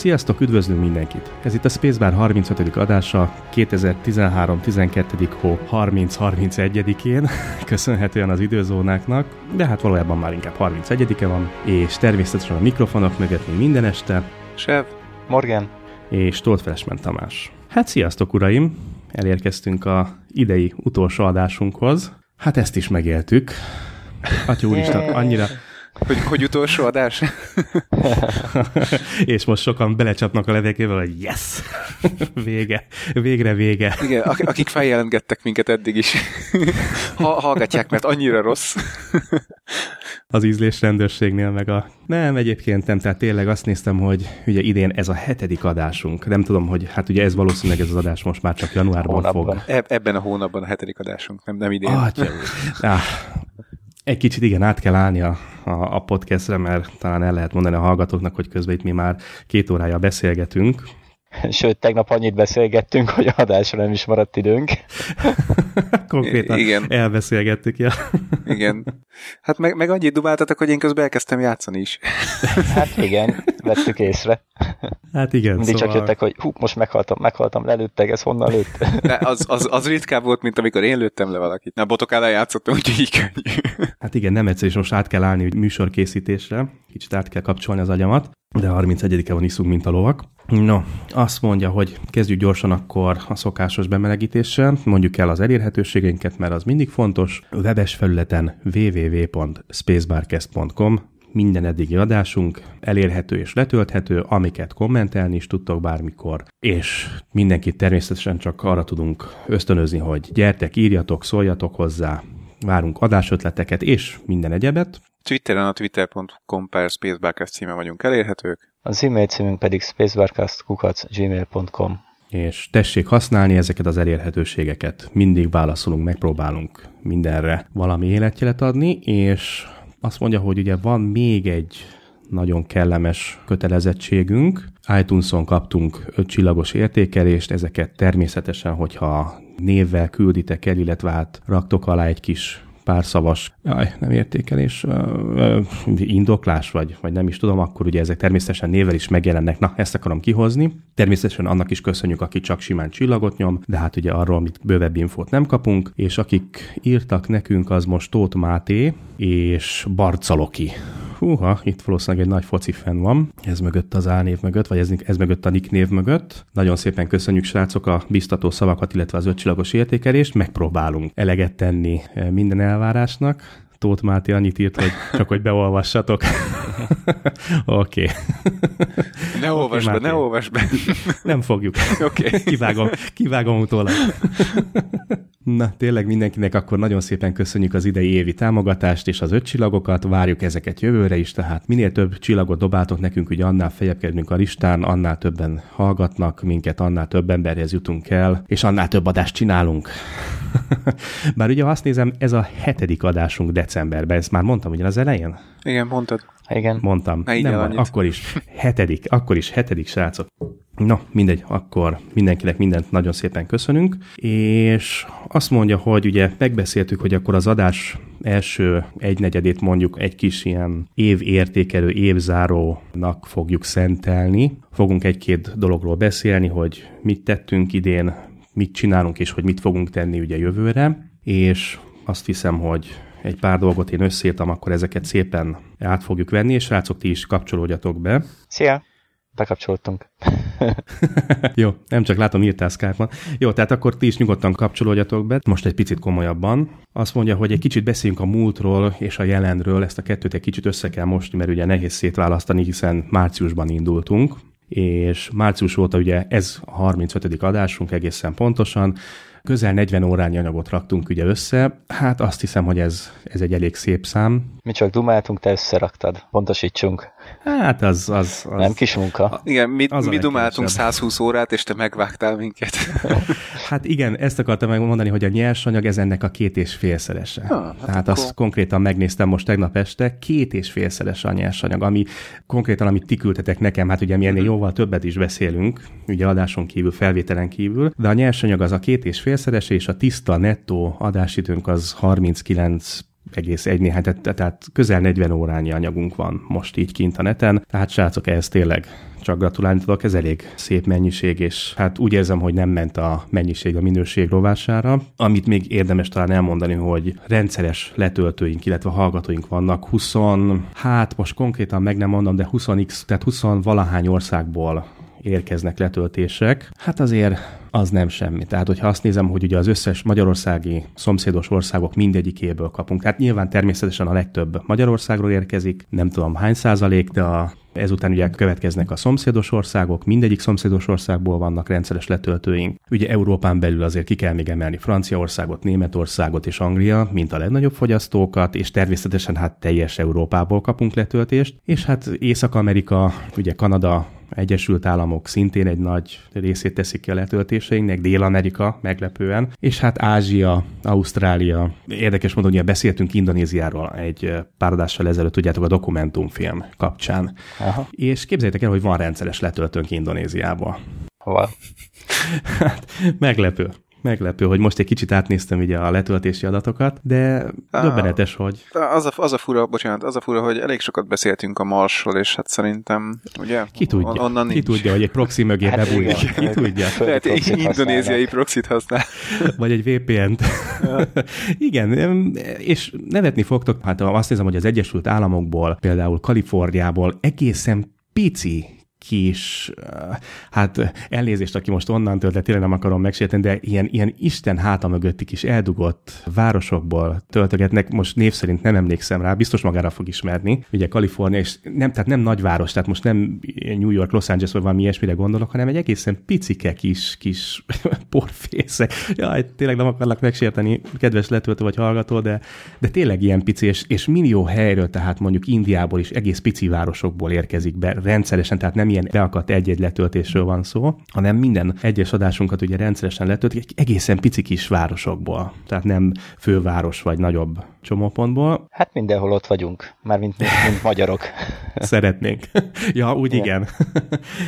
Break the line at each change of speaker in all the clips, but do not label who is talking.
Sziasztok, üdvözlünk mindenkit! Ez itt a Spacebar 35. adása 2013. 12. hó 30-31-én, köszönhetően az időzónáknak, de hát valójában már inkább 31-e van, és természetesen a mikrofonok mögött még minden este.
Sev, Morgan
és Tóth Freshman Tamás. Hát sziasztok, uraim! Elérkeztünk a idei utolsó adásunkhoz. Hát ezt is megéltük. Atya úristen, annyira,
hogy, hogy utolsó adás?
és most sokan belecsapnak a levekével, hogy yes! vége. Végre vége.
Igen, akik feljelentgettek minket eddig is. ha, hallgatják, mert annyira rossz.
az ízlésrendőrségnél meg a... Nem, egyébként nem, tehát tényleg azt néztem, hogy ugye idén ez a hetedik adásunk. Nem tudom, hogy hát ugye ez valószínűleg ez az adás most már csak januárban hónapban. fog.
Eb- ebben a hónapban a hetedik adásunk, nem, nem idén.
Atya, ah, egy kicsit igen, át kell állni a, a, a podcastre, mert talán el lehet mondani a hallgatóknak, hogy közben itt mi már két órája beszélgetünk,
Sőt, tegnap annyit beszélgettünk, hogy adásra nem is maradt időnk.
Konkrétan igen. elbeszélgettük, ja.
igen. Hát meg, meg annyit dubáltatok, hogy én közben elkezdtem játszani is.
hát igen, vettük észre.
Hát igen,
Mindig szóval... csak jöttek, hogy hú, most meghaltam, meghaltam, lelőttek, ez honnan lőtt?
De az, az, az ritkább volt, mint amikor én lőttem le valakit. Na, botok ellen játszottam, úgyhogy így könnyű.
Hát igen, nem egyszer, és most át kell állni műsorkészítésre, kicsit át kell kapcsolni az agyamat, de 31-e van iszunk, mint a lovak. No, azt mondja, hogy kezdjük gyorsan akkor a szokásos bemelegítéssel, mondjuk el az elérhetőségeinket, mert az mindig fontos. Webes felületen www.spacebarcast.com minden eddigi adásunk elérhető és letölthető, amiket kommentelni is tudtok bármikor, és mindenkit természetesen csak arra tudunk ösztönözni, hogy gyertek, írjatok, szóljatok hozzá, várunk adásötleteket és minden egyebet.
Twitteren a twitter.com per spacebarcast címe vagyunk elérhetők.
Az e-mail címünk pedig spacebarcast.gmail.com
és tessék használni ezeket az elérhetőségeket. Mindig válaszolunk, megpróbálunk mindenre valami életjelet adni, és azt mondja, hogy ugye van még egy nagyon kellemes kötelezettségünk. iTunes-on kaptunk öt csillagos értékelést, ezeket természetesen, hogyha névvel külditek el, illetve hát raktok alá egy kis pár szavas, jaj, nem értékelés, indoklás, vagy, vagy nem is tudom, akkor ugye ezek természetesen nével is megjelennek. Na, ezt akarom kihozni. Természetesen annak is köszönjük, aki csak simán csillagot nyom, de hát ugye arról, amit bővebb infót nem kapunk, és akik írtak nekünk, az most Tóth Máté és Barcaloki húha, itt valószínűleg egy nagy foci fenn van, ez mögött az álnév mögött, vagy ez, ez mögött a nick név mögött. Nagyon szépen köszönjük, srácok, a biztató szavakat, illetve az ötcsillagos értékelést. Megpróbálunk eleget tenni eh, minden elvárásnak. Tóth Máté annyit írt, hogy csak hogy beolvassatok. Oké.
Ne olvasd okay, be, ne olvasd be.
Nem fogjuk. Oké. Okay. Kivágom, kivágom utólag. Na, tényleg mindenkinek akkor nagyon szépen köszönjük az idei évi támogatást és az öt csillagokat, várjuk ezeket jövőre is, tehát minél több csillagot dobáltok nekünk, ugye annál feljebb kerülünk a listán, annál többen hallgatnak minket, annál több emberhez jutunk el, és annál több adást csinálunk. Bár ugye azt nézem, ez a hetedik adásunk decemberben, ezt már mondtam ugyan az elején?
Igen, mondtad.
Igen.
Mondtam. Nem, van, akkor is. Hetedik, akkor is hetedik, srácok. No, mindegy, akkor mindenkinek mindent nagyon szépen köszönünk, és azt mondja, hogy ugye megbeszéltük, hogy akkor az adás első egynegyedét mondjuk egy kis ilyen évértékelő, évzárónak fogjuk szentelni. Fogunk egy-két dologról beszélni, hogy mit tettünk idén, mit csinálunk, és hogy mit fogunk tenni ugye jövőre, és azt hiszem, hogy egy pár dolgot én összeírtam, akkor ezeket szépen át fogjuk venni, és srácok, ti is kapcsolódjatok be.
Szia! Bekapcsolódtunk.
Jó, nem csak látom, írtál skype Jó, tehát akkor ti is nyugodtan kapcsolódjatok be. Most egy picit komolyabban. Azt mondja, hogy egy kicsit beszéljünk a múltról és a jelenről. Ezt a kettőt egy kicsit össze kell mosni, mert ugye nehéz szétválasztani, hiszen márciusban indultunk és március óta ugye ez a 35. adásunk egészen pontosan, Közel 40 órányi anyagot raktunk ugye össze, hát azt hiszem, hogy ez, ez egy elég szép szám.
Mi csak dumáltunk, te összeraktad. Pontosítsunk.
Hát az... az, az
Nem kis munka.
Igen, mi, mi dumáltunk 120 órát, és te megvágtál minket.
hát igen, ezt akartam megmondani, hogy a nyersanyag ez ennek a két és félszerese. Ha, hát Tehát akkor... azt konkrétan megnéztem most tegnap este, két és félszerese a nyersanyag, ami konkrétan, amit ti küldtetek nekem, hát ugye mi ennél mm-hmm. jóval többet is beszélünk, ugye adáson kívül, felvételen kívül, de a nyersanyag az a két és félszerese, és a tiszta nettó adásidőnk az 39 egész egy néhány, tehát, tehát közel 40 órányi anyagunk van most így kint a neten, tehát srácok, ehhez tényleg csak gratulálni tudok, ez elég szép mennyiség, és hát úgy érzem, hogy nem ment a mennyiség a minőség rovására. Amit még érdemes talán elmondani, hogy rendszeres letöltőink, illetve hallgatóink vannak 20, hát most konkrétan meg nem mondom, de 20x, tehát 20 valahány országból érkeznek letöltések, hát azért az nem semmi. Tehát, hogyha azt nézem, hogy ugye az összes magyarországi szomszédos országok mindegyikéből kapunk, tehát nyilván természetesen a legtöbb Magyarországról érkezik, nem tudom hány százalék, de a Ezután ugye következnek a szomszédos országok, mindegyik szomszédos országból vannak rendszeres letöltőink. Ugye Európán belül azért ki kell még emelni Franciaországot, Németországot és Anglia, mint a legnagyobb fogyasztókat, és természetesen hát teljes Európából kapunk letöltést, és hát Észak-Amerika, ugye Kanada, Egyesült Államok szintén egy nagy részét teszik ki a letöltéseinknek, Dél-Amerika meglepően, és hát Ázsia, Ausztrália. Érdekes módon, hogy beszéltünk Indonéziáról egy pár adással ezelőtt, tudjátok, a dokumentumfilm kapcsán. Aha. És képzeljétek el, hogy van rendszeres letöltőnk Indonéziába.
Hova?
hát, meglepő meglepő, hogy most egy kicsit átnéztem ugye a letöltési adatokat, de döbbenetes, hogy...
Az a, az a fura, bocsánat, az a fura, hogy elég sokat beszéltünk a Marsról, és hát szerintem, ugye?
Ki tudja, onnan ki nincs. tudja, hogy egy proxy mögé hát bebújja. Ki tudja.
Lehet egy indonéziai proxit használ.
Vagy egy VPN-t. Igen, és nevetni fogtok, hát azt nézem, hogy az Egyesült Államokból, például Kaliforniából egészen pici kis, hát elnézést, aki most onnan tölt, de tényleg nem akarom megsérteni, de ilyen, ilyen Isten háta mögötti kis eldugott városokból töltögetnek, most név szerint nem emlékszem rá, biztos magára fog ismerni, ugye Kalifornia, és nem, tehát nem nagyváros, tehát most nem New York, Los Angeles vagy valami ilyesmire gondolok, hanem egy egészen picike kis, kis porfészek. Jaj, tényleg nem akarlak megsérteni, kedves letöltő vagy hallgató, de, de tényleg ilyen pici, és, és millió helyről, tehát mondjuk Indiából is egész pici városokból érkezik be rendszeresen, tehát nem ilyen beakadt egy-egy letöltésről van szó, hanem minden egyes adásunkat ugye rendszeresen letöltik egy egészen pici kis városokból, tehát nem főváros vagy nagyobb csomópontból.
Hát mindenhol ott vagyunk, mármint mint, mint magyarok.
Szeretnénk. ja, úgy igen. igen.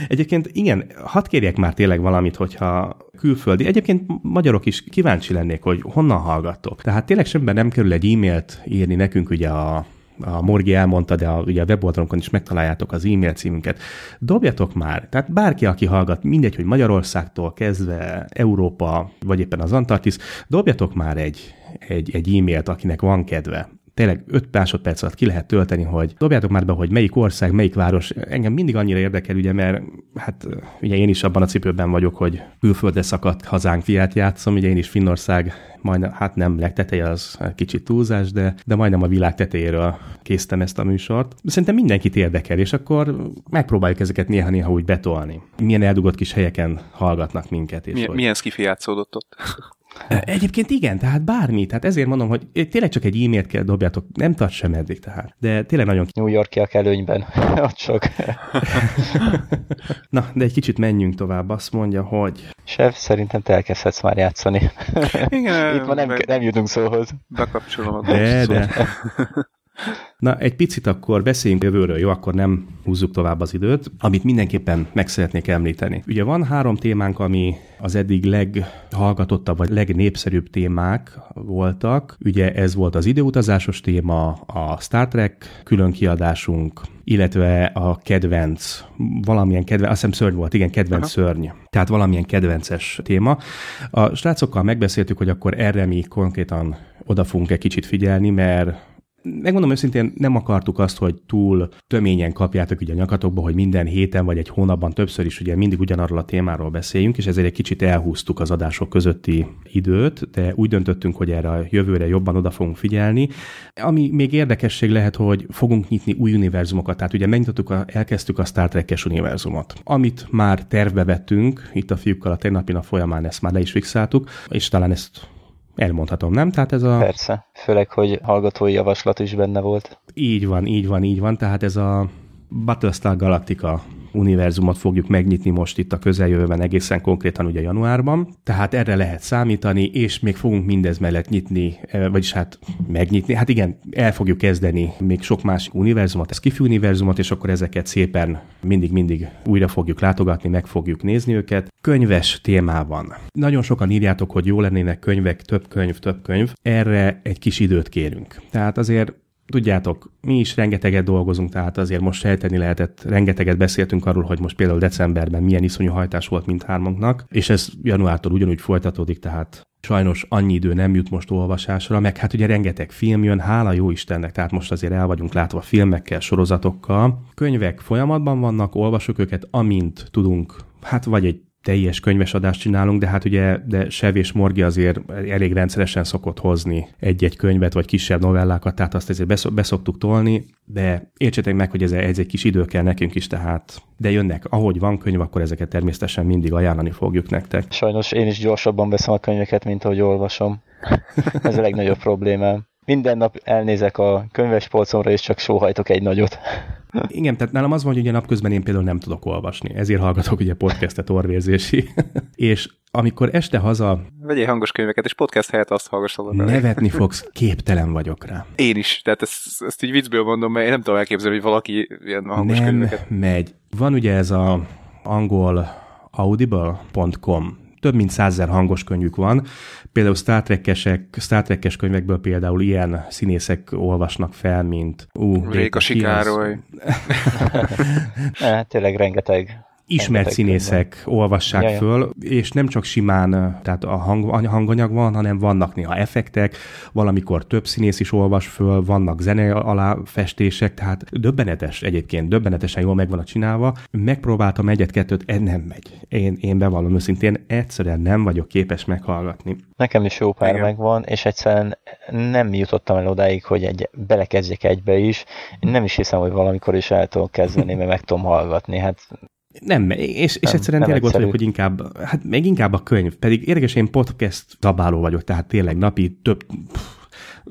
Egyébként igen, hadd kérjek már tényleg valamit, hogyha külföldi. Egyébként magyarok is kíváncsi lennék, hogy honnan hallgattok. Tehát tényleg semmiben nem kerül egy e-mailt írni nekünk ugye a a Morgi elmondta, de a, ugye a weboldalunkon is megtaláljátok az e-mail címünket. Dobjatok már, tehát bárki, aki hallgat, mindegy, hogy Magyarországtól kezdve Európa, vagy éppen az Antarktisz, dobjatok már egy, egy, egy e-mailt, akinek van kedve tényleg 5 másodperc alatt ki lehet tölteni, hogy dobjátok már be, hogy melyik ország, melyik város. Engem mindig annyira érdekel, ugye, mert hát ugye én is abban a cipőben vagyok, hogy külföldre szakadt hazánk fiát játszom, ugye én is Finnország majdnem, hát nem legteteje, az kicsit túlzás, de, de majdnem a világ tetejéről késztem ezt a műsort. Szerintem mindenkit érdekel, és akkor megpróbáljuk ezeket néha-néha úgy betolni. Milyen eldugott kis helyeken hallgatnak minket. És
milyen, hogy... milyen skifi játszódott ott?
Egyébként igen, tehát bármi. Tehát ezért mondom, hogy tényleg csak egy e-mailt kell dobjátok, nem tart sem eddig tehát. De tényleg nagyon...
New Yorkiak előnyben, ott sok.
Na, de egy kicsit menjünk tovább. Azt mondja, hogy...
Chef, szerintem te elkezdhetsz már játszani. Igen, Itt ma nem, nem jutunk szóhoz.
Bekapcsolom a
De, de. Na, egy picit akkor beszéljünk jövőről, jó? Akkor nem húzzuk tovább az időt, amit mindenképpen meg szeretnék említeni. Ugye van három témánk, ami az eddig leghallgatottabb, vagy legnépszerűbb témák voltak. Ugye ez volt az időutazásos téma, a Star Trek különkiadásunk, illetve a kedvenc, valamilyen kedvenc, azt hiszem szörny volt, igen, kedvenc Aha. szörny. Tehát valamilyen kedvences téma. A srácokkal megbeszéltük, hogy akkor erre mi konkrétan oda fogunk egy kicsit figyelni, mert megmondom őszintén, nem akartuk azt, hogy túl töményen kapjátok ugye a nyakatokba, hogy minden héten vagy egy hónapban többször is ugye mindig ugyanarról a témáról beszéljünk, és ezért egy kicsit elhúztuk az adások közötti időt, de úgy döntöttünk, hogy erre a jövőre jobban oda fogunk figyelni. Ami még érdekesség lehet, hogy fogunk nyitni új univerzumokat, tehát ugye megnyitottuk, a, elkezdtük a Star Trek-es univerzumot, amit már tervbe vettünk, itt a fiúkkal a tegnapi nap folyamán ezt már le is fixáltuk, és talán ezt Elmondhatom, nem? Tehát ez a...
Persze, főleg, hogy hallgatói javaslat is benne volt.
Így van, így van, így van. Tehát ez a Battlestar Galactica univerzumot fogjuk megnyitni most itt a közeljövőben, egészen konkrétan ugye januárban. Tehát erre lehet számítani, és még fogunk mindez mellett nyitni, eh, vagyis hát megnyitni. Hát igen, el fogjuk kezdeni még sok más univerzumot, ez kifi univerzumot, és akkor ezeket szépen mindig-mindig újra fogjuk látogatni, meg fogjuk nézni őket. Könyves témában. Nagyon sokan írjátok, hogy jó lennének könyvek, több könyv, több könyv. Erre egy kis időt kérünk. Tehát azért tudjátok, mi is rengeteget dolgozunk, tehát azért most sejteni lehetett, rengeteget beszéltünk arról, hogy most például decemberben milyen iszonyú hajtás volt mindhármunknak, és ez januártól ugyanúgy folytatódik, tehát sajnos annyi idő nem jut most olvasásra, meg hát ugye rengeteg film jön, hála jó Istennek, tehát most azért el vagyunk látva filmekkel, sorozatokkal. Könyvek folyamatban vannak, olvasok őket, amint tudunk, hát vagy egy teljes könyves adást csinálunk, de hát ugye de Sev és Morgi azért elég rendszeresen szokott hozni egy-egy könyvet, vagy kisebb novellákat, tehát azt ezért beszoktuk tolni, de értsétek meg, hogy ez, ez egy kis idő kell nekünk is, tehát de jönnek, ahogy van könyv, akkor ezeket természetesen mindig ajánlani fogjuk nektek.
Sajnos én is gyorsabban veszem a könyveket, mint ahogy olvasom. ez a legnagyobb problémám. Minden nap elnézek a könyves polcomra, és csak sóhajtok egy nagyot.
Igen, tehát nálam az van, hogy ugye napközben én például nem tudok olvasni. Ezért hallgatok ugye podcastet orvérzési. és amikor este haza...
Vegyél hangos könyveket, és podcast helyett azt hallgass
Nevetni fogsz, képtelen vagyok rá.
Én is, tehát ezt, ezt így viccből mondom, mert én nem tudom elképzelni, hogy valaki ilyen hangos
nem
könyveket...
megy. Van ugye ez a angol audible.com több mint százer hangos könyvük van. Például Star Trek-esek, Star Trek-es könyvekből például ilyen színészek olvasnak fel, mint...
Uh, Réka Sikároly.
tényleg rengeteg
ismert színészek olvassák ja, föl, és nem csak simán tehát a hang, hanganyag van, hanem vannak néha effektek, valamikor több színész is olvas föl, vannak zene alá festések, tehát döbbenetes egyébként, döbbenetesen jól meg van a csinálva. Megpróbáltam egyet-kettőt, ez nem megy. Én, én bevallom őszintén, egyszerűen nem vagyok képes meghallgatni.
Nekem is jó pár Igen. megvan, és egyszerűen nem jutottam el odáig, hogy egy, belekezdjek egybe is. Én nem is hiszem, hogy valamikor is el tudom kezdeni, mert meg tudom hallgatni. Hát
nem, és, és nem, egyszerűen nem tényleg ott vagyok, hogy inkább, hát meg inkább a könyv, pedig érdekes, én podcast zabáló vagyok, tehát tényleg napi több, pff,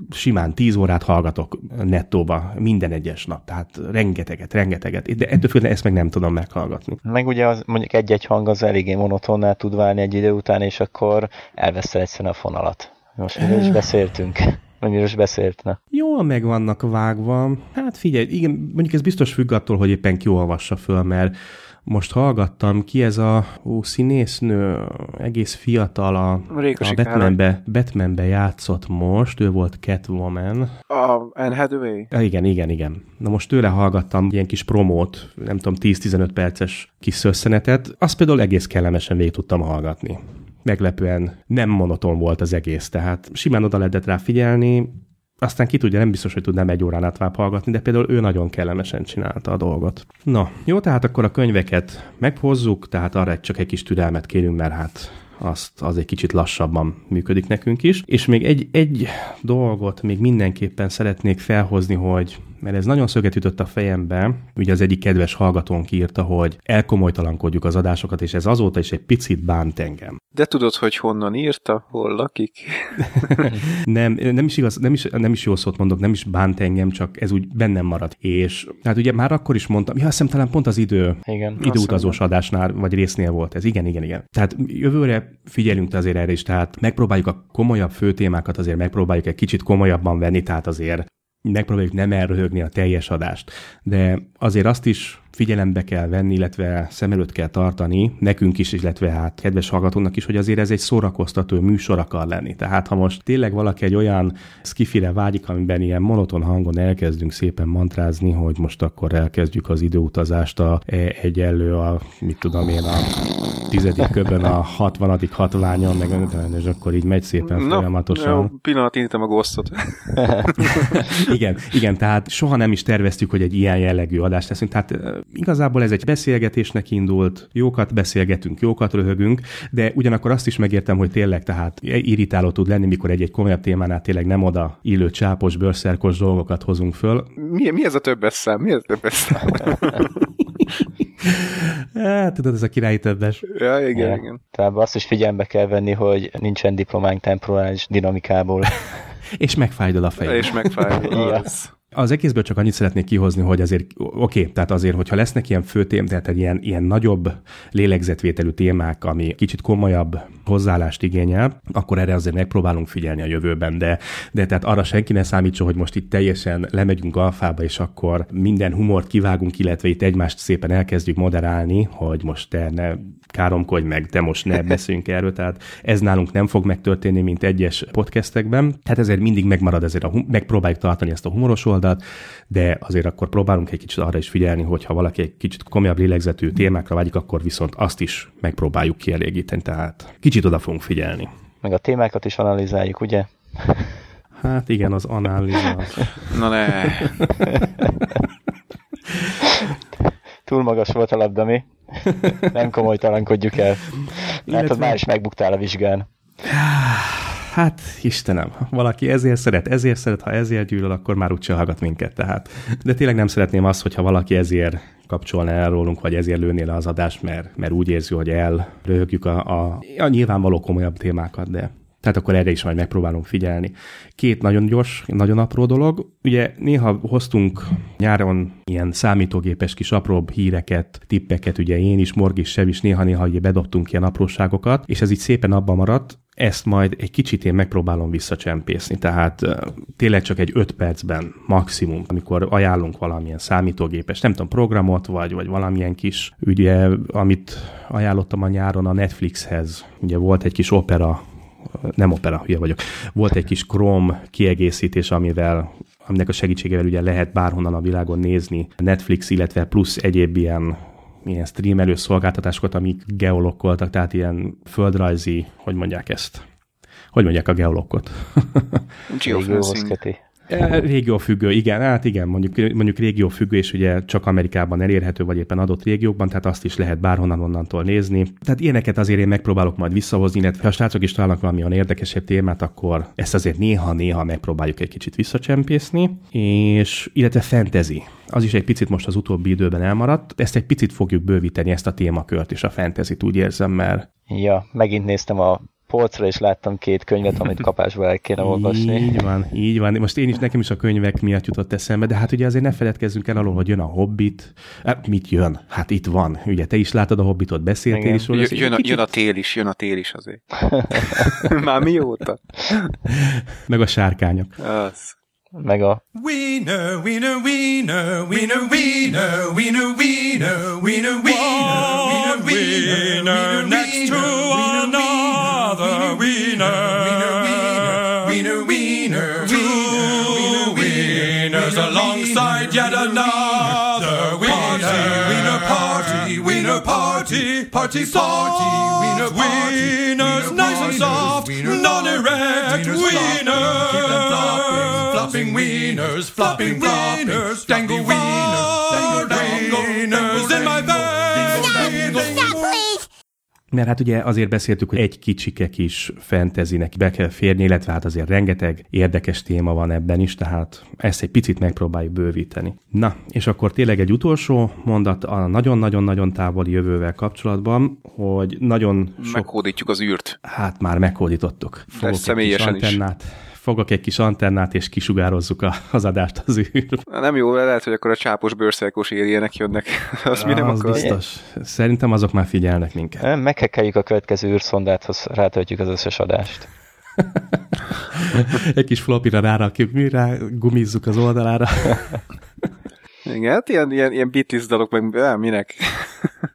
simán tíz órát hallgatok nettóba minden egyes nap, tehát rengeteget, rengeteget, de ettől függetlenül ezt meg nem tudom meghallgatni.
Meg ugye az, mondjuk egy-egy hang az eléggé monotonná tud válni egy idő után, és akkor elveszel egyszerűen a fonalat. Most miről is beszéltünk? Miről is beszéltne?
Jól meg vannak vágva. Hát figyelj, igen, mondjuk ez biztos függ attól, hogy éppen ki olvassa föl, mert most hallgattam ki, ez a ó, színésznő, egész fiatal, a, a Batmanbe, Batmanbe játszott most, ő volt Catwoman.
A Anne Hathaway?
Igen, igen, igen. Na most tőle hallgattam ilyen kis promót, nem tudom, 10-15 perces kis szösszenetet, azt például egész kellemesen végig tudtam hallgatni meglepően nem monoton volt az egész, tehát simán oda lehetett rá figyelni, aztán ki tudja, nem biztos, hogy tudnám egy órán át hallgatni, de például ő nagyon kellemesen csinálta a dolgot. Na, jó, tehát akkor a könyveket meghozzuk, tehát arra csak egy kis türelmet kérünk, mert hát azt az egy kicsit lassabban működik nekünk is. És még egy, egy dolgot még mindenképpen szeretnék felhozni, hogy mert ez nagyon szöget ütött a fejembe. Ugye az egyik kedves hallgatónk írta, hogy elkomolytalankodjuk az adásokat, és ez azóta is egy picit bánt engem.
De tudod, hogy honnan írta, hol lakik?
nem, nem is igaz, nem is, nem is jó szót mondok, nem is bánt engem, csak ez úgy bennem maradt. És hát ugye már akkor is mondtam, ja, azt hiszem talán pont az idő, igen, időutazós adásnál, vagy résznél volt ez. Igen, igen, igen. Tehát jövőre figyelünk azért erre is, tehát megpróbáljuk a komolyabb főtémákat azért megpróbáljuk egy kicsit komolyabban venni, tehát azért megpróbáljuk nem elröhögni a teljes adást. De azért azt is figyelembe kell venni, illetve szem előtt kell tartani, nekünk is, illetve hát kedves hallgatónak is, hogy azért ez egy szórakoztató műsor akar lenni. Tehát ha most tényleg valaki egy olyan skifire vágyik, amiben ilyen monoton hangon elkezdünk szépen mantrázni, hogy most akkor elkezdjük az időutazást a e, egyenlő a, mit tudom én, a tizedik köbben a hatvanadik hatványon, meg és akkor így megy szépen no, folyamatosan. Jó,
pillanat, indítom a gosztot.
igen, igen, tehát soha nem is terveztük, hogy egy ilyen jellegű adást teszünk, tehát igazából ez egy beszélgetésnek indult, jókat beszélgetünk, jókat röhögünk, de ugyanakkor azt is megértem, hogy tényleg tehát irritáló tud lenni, mikor egy-egy komolyabb témánál tényleg nem oda illő csápos, bőrszerkos dolgokat hozunk föl.
Mi, mi ez a többes szám? Mi ez a többes szám?
Hát, tudod, ez a királyi többes.
Ja, igen, ja. igen.
Tehát azt is figyelembe kell venni, hogy nincsen diplománk temporális dinamikából.
És megfájdul a fejed.
És megfájdul,
ja.
Az egészből csak annyit szeretnék kihozni, hogy azért, oké, okay, tehát azért, hogyha lesznek ilyen fő tém, tehát egy ilyen, ilyen nagyobb lélegzetvételű témák, ami kicsit komolyabb hozzáállást igényel, akkor erre azért megpróbálunk figyelni a jövőben, de, de tehát arra senki ne számítson, hogy most itt teljesen lemegyünk alfába, és akkor minden humort kivágunk, illetve itt egymást szépen elkezdjük moderálni, hogy most te ne káromkodj meg, te most ne beszéljünk erről, tehát ez nálunk nem fog megtörténni, mint egyes podcastekben. Hát ezért mindig megmarad, ezért a, megpróbáljuk tartani ezt a humoros oldalt, de azért akkor próbálunk egy kicsit arra is figyelni, hogy ha valaki egy kicsit komolyabb lélegzetű témákra vágyik, akkor viszont azt is megpróbáljuk kielégíteni, tehát kicsit oda fogunk figyelni.
Meg a témákat is analizáljuk, ugye?
Hát igen, az análizál.
Na ne.
Túl magas volt a labda, mi? Nem komoly talankodjuk el. Látod, már is megbuktál a vizsgán.
Hát, Istenem, valaki ezért szeret, ezért szeret, ha ezért gyűlöl, akkor már úgyse hallgat minket. Tehát. De tényleg nem szeretném azt, hogyha valaki ezért kapcsolna el rólunk, vagy ezért lőnél le az adást, mert, mert úgy érzi, hogy elröhögjük a, a, a nyilvánvaló komolyabb témákat, de tehát akkor erre is majd megpróbálunk figyelni. Két nagyon gyors, nagyon apró dolog. Ugye néha hoztunk nyáron ilyen számítógépes kis apróbb híreket, tippeket, ugye én is, Morg is, Sev is néha-néha bedobtunk ilyen apróságokat, és ez így szépen abban maradt, ezt majd egy kicsit én megpróbálom visszacsempészni, tehát tényleg csak egy öt percben maximum, amikor ajánlunk valamilyen számítógépes, nem tudom, programot, vagy, vagy valamilyen kis, ugye, amit ajánlottam a nyáron a Netflixhez, ugye volt egy kis opera nem opera, hülye vagyok. Volt egy kis Chrome kiegészítés, amivel aminek a segítségével ugye lehet bárhonnan a világon nézni Netflix, illetve plusz egyéb ilyen ilyen streamelő szolgáltatásokat, amik geolokkoltak, tehát ilyen földrajzi, hogy mondják ezt? Hogy mondják a geolokkot?
Geofencing.
Régiófüggő, igen, hát igen, mondjuk, mondjuk régiófüggő, és ugye csak Amerikában elérhető, vagy éppen adott régiókban, tehát azt is lehet bárhonnan onnantól nézni. Tehát ilyeneket azért én megpróbálok majd visszahozni, illetve ha a srácok is találnak valamilyen érdekesebb témát, akkor ezt azért néha-néha megpróbáljuk egy kicsit visszacsempészni, és illetve fantasy. Az is egy picit most az utóbbi időben elmaradt. Ezt egy picit fogjuk bővíteni, ezt a témakört és a fantasy úgy érzem, mert
Ja, megint néztem a polcra, és láttam két könyvet, amit kapásból el kéne olvasni.
Így van, így van. Most én is, nekem is a könyvek miatt jutott eszembe, de hát ugye azért ne feledkezzünk el arról, hogy jön a Hobbit. Hát mit jön? Hát itt van. Ugye te is látod a Hobbitot, beszéltél
Igen.
is róla.
Jön, jön, a, jön a tél is, jön a tél is azért. Már mióta?
Meg a sárkányok.
Az.
Meg a
Wiener, wiener, wiener, wiener, wiener, wiener, wiener, wiener, wiener, wiener, wiener, next to another wiener, wiener, wiener, two wieners alongside yet another wiener, wiener party, wiener party, party, party, wiener wieners, nice and soft, non-erect wieners, flopping. wieners, flopping. Wieners, dangle wieners, dangle wieners
Mert hát ugye azért beszéltük, hogy egy kicsike kis fantasynek be kell férni, illetve hát azért rengeteg érdekes téma van ebben is, tehát ezt egy picit megpróbáljuk bővíteni. Na, és akkor tényleg egy utolsó mondat a nagyon-nagyon-nagyon távoli jövővel kapcsolatban, hogy nagyon sok...
Meghódítjuk az űrt.
Hát már meghódítottuk. Fogok kis
személyesen is.
Fogok egy kis antennát, és kisugározzuk a, az adást az űr.
Nem jó, lehet, hogy akkor a csápos bőrszelkós érjenek jönnek. Azt mi nem
az
akar.
biztos. Szerintem azok már figyelnek minket.
Nem, meghekkeljük a következő űrszondáthoz, rátöltjük az összes adást.
Egy kis flopira rárakjuk, mi rá gumizzuk az oldalára.
Igen, hát ilyen, ilyen, ilyen Beatles dalok, meg á, minek?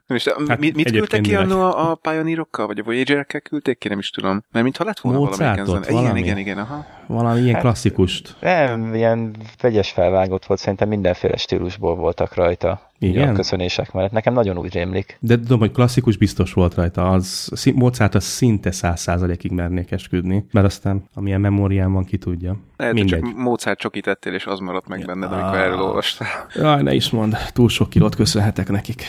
És
Hát
hát, mit, mit küldtek ki annó a, a Pioneerokkal, vagy a Voyager-ekkel küldték ki, nem is tudom. Mert mintha lett volna
Mozartot,
valamelyik ezen. Igen,
valami?
igen, igen, aha.
Valami ilyen
Hát-
klasszikust.
Nem, ilyen vegyes felvágott volt, szerintem mindenféle stílusból voltak rajta.
Igen?
A köszönések mellett. Nekem nagyon úgy rémlik.
De tudom, hogy klasszikus biztos volt rajta. Az, Mozart az szinte száz százalékig mernék esküdni, mert aztán amilyen memóriám van, ki tudja.
Lehet,
Mindegy.
csak Mozart csokítettél, és az maradt meg benned, amikor erről olvastál.
Jaj, ne is mond, túl sok kilót köszönhetek nekik.